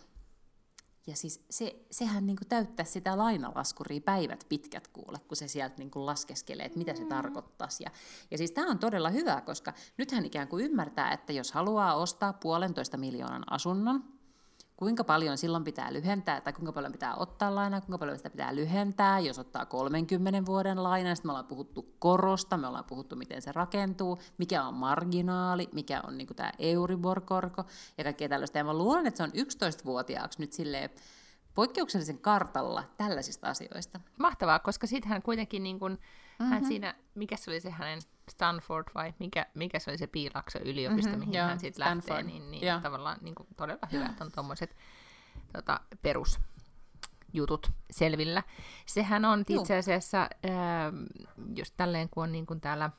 ja siis se, sehän niin kuin täyttää sitä lainalaskuria päivät pitkät kuule, kun se sieltä niin kuin laskeskelee, että mitä se mm. tarkoittaisi. Ja, ja siis tämä on todella hyvä, koska nyt hän ikään kuin ymmärtää, että jos haluaa ostaa puolentoista miljoonan asunnon, kuinka paljon silloin pitää lyhentää, tai kuinka paljon pitää ottaa lainaa, kuinka paljon sitä pitää lyhentää, jos ottaa 30 vuoden lainaa, sitten me ollaan puhuttu korosta, me ollaan puhuttu, miten se rakentuu, mikä on marginaali, mikä on niin tämä Euribor-korko ja kaikkea tällaista. Ja mä luulen, että se on 11-vuotiaaksi nyt silleen poikkeuksellisen kartalla tällaisista asioista. Mahtavaa, koska sitten hän kuitenkin, niin kun, mm-hmm. hän siinä, mikä se oli se hänen Stanford vai mikä, mikä se oli se Piilakso yliopisto, mm-hmm, mihin joo, hän sitten lähtee, niin, niin yeah. tavallaan niin kuin, todella hyvät on tuommoiset tota, perusjutut selvillä. Sehän on itse asiassa, ää, jos tälleen kun on niin kuin täällä,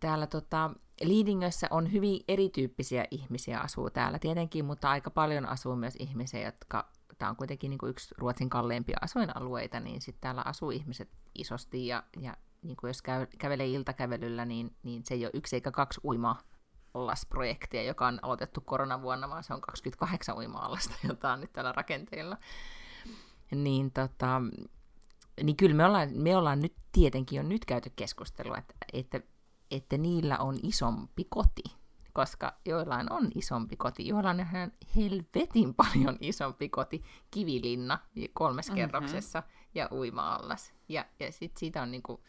täällä tota, Liidingössä on hyvin erityyppisiä ihmisiä asuu täällä tietenkin, mutta aika paljon asuu myös ihmisiä, jotka, tämä on kuitenkin niin kuin yksi Ruotsin kalleimpia asuinalueita, niin sitten täällä asuu ihmiset isosti ja, ja niin kuin jos käy, kävelee iltakävelyllä, niin, niin se ei ole yksi eikä kaksi uima projektia, joka on aloitettu koronavuonna, vaan se on 28 uima-allasta, jota on nyt täällä rakenteilla. Niin, tota, niin kyllä me ollaan, me ollaan nyt tietenkin jo nyt käyty keskustelua, että, että, että niillä on isompi koti, koska joillain on isompi koti, joillain on ihan helvetin paljon isompi koti, kivilinna kolmes mm-hmm. kerroksessa ja uima-allas. Ja, ja sitten siitä on niinku,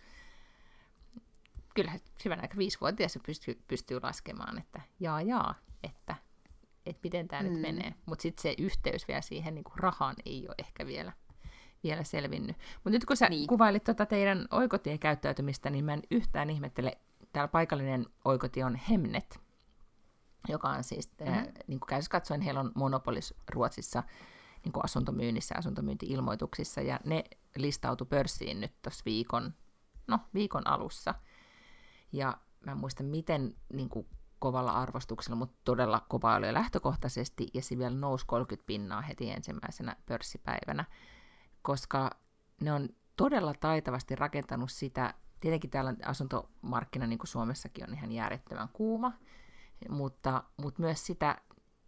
kyllähän hyvän aika viisivuotias pystyy, pystyy laskemaan, että jaa jaa, että, että miten tämä mm. nyt menee. Mutta sitten se yhteys vielä siihen niin kuin rahaan ei ole ehkä vielä, vielä selvinnyt. Mutta nyt kun sä niin. kuvailit tuota teidän oikotien käyttäytymistä, niin mä en yhtään ihmettele, täällä paikallinen oikotie on Hemnet, joka on siis, mm-hmm. äh, niin kuin katsoen, heillä on monopolis Ruotsissa niin kuin asuntomyynnissä, asuntomyynti-ilmoituksissa, ja ne listautu pörssiin nyt tuossa viikon, no, viikon alussa – ja mä en muista miten niin kuin, kovalla arvostuksella, mutta todella kova oli lähtökohtaisesti, ja se vielä nousi 30 pinnaa heti ensimmäisenä pörssipäivänä, koska ne on todella taitavasti rakentanut sitä, tietenkin täällä asuntomarkkina, niin kuin Suomessakin, on ihan järjettömän kuuma, mutta, mutta myös sitä,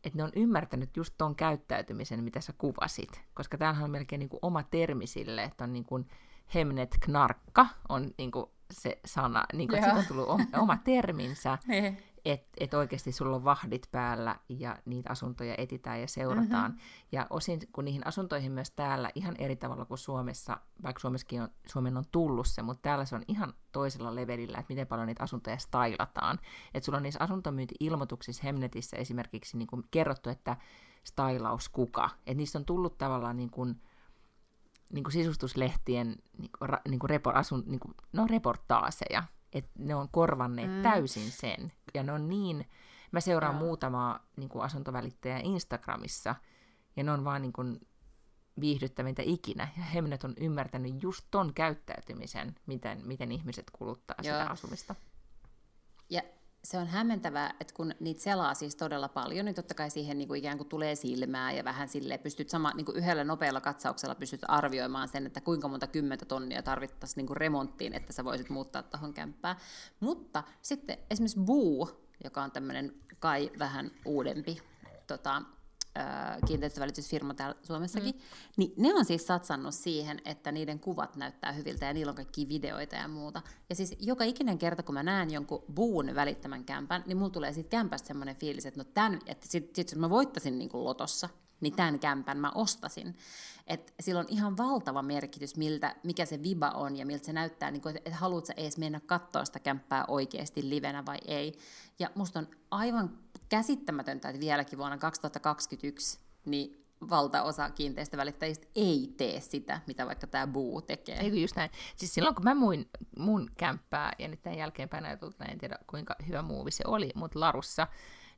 että ne on ymmärtänyt just tuon käyttäytymisen, mitä sä kuvasit, koska tämähän on melkein niin kuin oma termi sille, että on niin kuin Hemnet Knarkka on niin kuin se sana, niin kuin, että siitä on tullut oma terminsä, niin. Että et oikeasti sulla on vahdit päällä ja niitä asuntoja etitään ja seurataan. Mm-hmm. Ja osin, kun niihin asuntoihin myös täällä ihan eri tavalla kuin Suomessa, vaikka Suomessakin on, Suomen on tullut se, mutta täällä se on ihan toisella levelillä, että miten paljon niitä asuntoja stylataan. Että sulla on niissä asuntomyynti-ilmoituksissa Hemnetissä esimerkiksi niin kuin kerrottu, että stylaus kuka. Että niistä on tullut tavallaan niin kuin, niin kuin sisustuslehtien niin kuin, ra, niin kuin repor, asun, niin kuin, no, reportaaseja, että ne on korvanneet mm. täysin sen. Ja ne on niin, mä seuraan Joo. muutamaa niin kuin asuntovälittäjää Instagramissa, ja ne on vaan niin kuin, viihdyttävintä ikinä. Ja Hemnet on ymmärtänyt just ton käyttäytymisen, miten, miten ihmiset kuluttaa Joo. sitä asumista. Ja se on hämmentävää, että kun niitä selaa siis todella paljon, niin totta kai siihen niin kuin ikään kuin tulee silmää ja vähän sille pystyt sama, niin kuin yhdellä nopealla katsauksella pystyt arvioimaan sen, että kuinka monta kymmentä tonnia tarvittaisiin niin kuin remonttiin, että sä voisit muuttaa tuohon kämppään. Mutta sitten esimerkiksi Boo, joka on tämmöinen kai vähän uudempi tota, kiinteistövälitysfirma täällä Suomessakin, mm. niin ne on siis satsannut siihen, että niiden kuvat näyttää hyviltä ja niillä on kaikki videoita ja muuta. Ja siis joka ikinen kerta, kun mä näen jonkun buun välittämän kämpän, niin mulla tulee siitä kämpästä semmoinen fiilis, että no tämän, että sit, sit jos mä voittasin niin kuin lotossa, niin tämän kämpän mä ostasin. Et sillä on ihan valtava merkitys, miltä, mikä se viba on ja miltä se näyttää, niin että et haluat sä edes mennä katsoa sitä kämppää oikeasti livenä vai ei. Ja musta on aivan käsittämätöntä, että vieläkin vuonna 2021 niin valtaosa kiinteistövälittäjistä ei tee sitä, mitä vaikka tämä Buu tekee. Eikö just näin. Siis silloin kun mä muin mun kämppää, ja nyt tämän jälkeenpäin ajatulta, en tiedä kuinka hyvä muuvi se oli, mutta Larussa,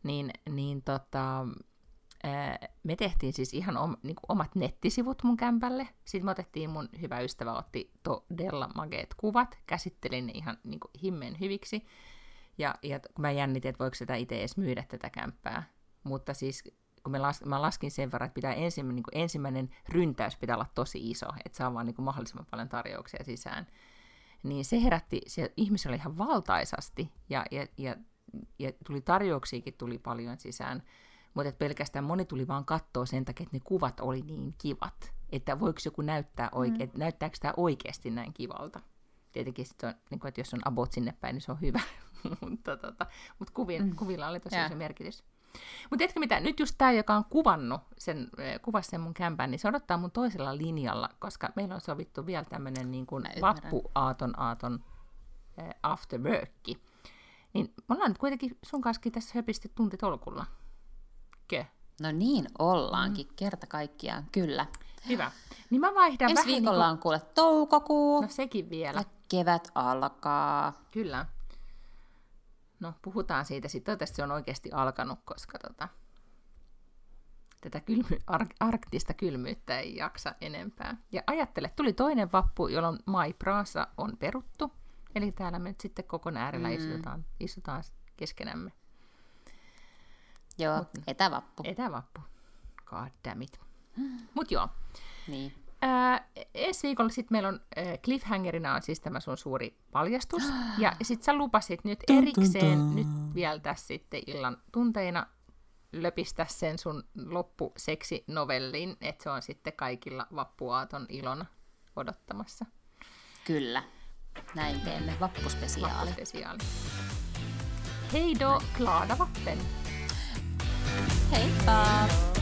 niin, niin tota, me tehtiin siis ihan om, niin omat nettisivut mun kämpälle. Sitten me otettiin, mun hyvä ystävä otti todella mageet kuvat, käsittelin ne ihan niin himmen hyviksi. Ja, ja kun mä jännitin, että voiko sitä itse edes myydä tätä kämppää. Mutta siis kun mä, las, mä laskin sen verran, että pitää ensimmäinen, niin kuin ensimmäinen ryntäys pitää olla tosi iso, että saa vaan niin kuin mahdollisimman paljon tarjouksia sisään. Niin se herätti, se ihmisillä ihan valtaisasti ja, ja, ja, ja tuli tarjouksiakin tuli paljon sisään. Mutta pelkästään moni tuli vaan katsoa sen takia, että ne kuvat oli niin kivat. Että voiko joku näyttää oikein, mm. näyttääkö tämä oikeasti näin kivalta. Tietenkin sit on, niin kuin, että jos on abot sinne päin, niin se on hyvä. mutta tota, mut kuvin, mm. kuvilla oli tosi se merkitys. Mutta tiedätkö mitä, nyt just tämä, joka on kuvannut sen, eh, kuvasi sen mun kämpän, niin se odottaa mun toisella linjalla, koska meillä on sovittu vielä tämmöinen niin kuin vappuaaton aaton äh, after workki. Niin me ollaan nyt kuitenkin sun kanssa tässä höpisty tunti tolkulla. Kö? No niin, ollaankin. Mm. Kerta kaikkiaan, kyllä. Hyvä. Niin mä vaihdan Ensi vähän viikolla niin kuin... on kuule toukokuu. No sekin vielä. Ja kevät alkaa. Kyllä. No, puhutaan siitä sitten. Toivottavasti se on oikeasti alkanut, koska tota, tätä kylmy, ar- arktista kylmyyttä ei jaksa enempää. Ja ajattele, tuli toinen vappu, jolloin Mai Praasa on peruttu. Eli täällä me nyt sitten koko äärellä mm. istutaan, istutaan keskenämme. Joo, Mut, etävappu. Etävappu. God damn it. Mut joo. Niin. Ää, ensi viikolla sitten meillä on äh, cliffhangerina on siis tämä sun suuri paljastus. Ja sitten sä lupasit nyt erikseen nyt vielä tässä sitten illan tunteina löpistä sen sun loppuseksinovellin, että se on sitten kaikilla vappuaaton ilona odottamassa. Kyllä. Näin teemme. Vappuspesiaali. Vappuspesiaali. Hei do, glada vappen! Heippa!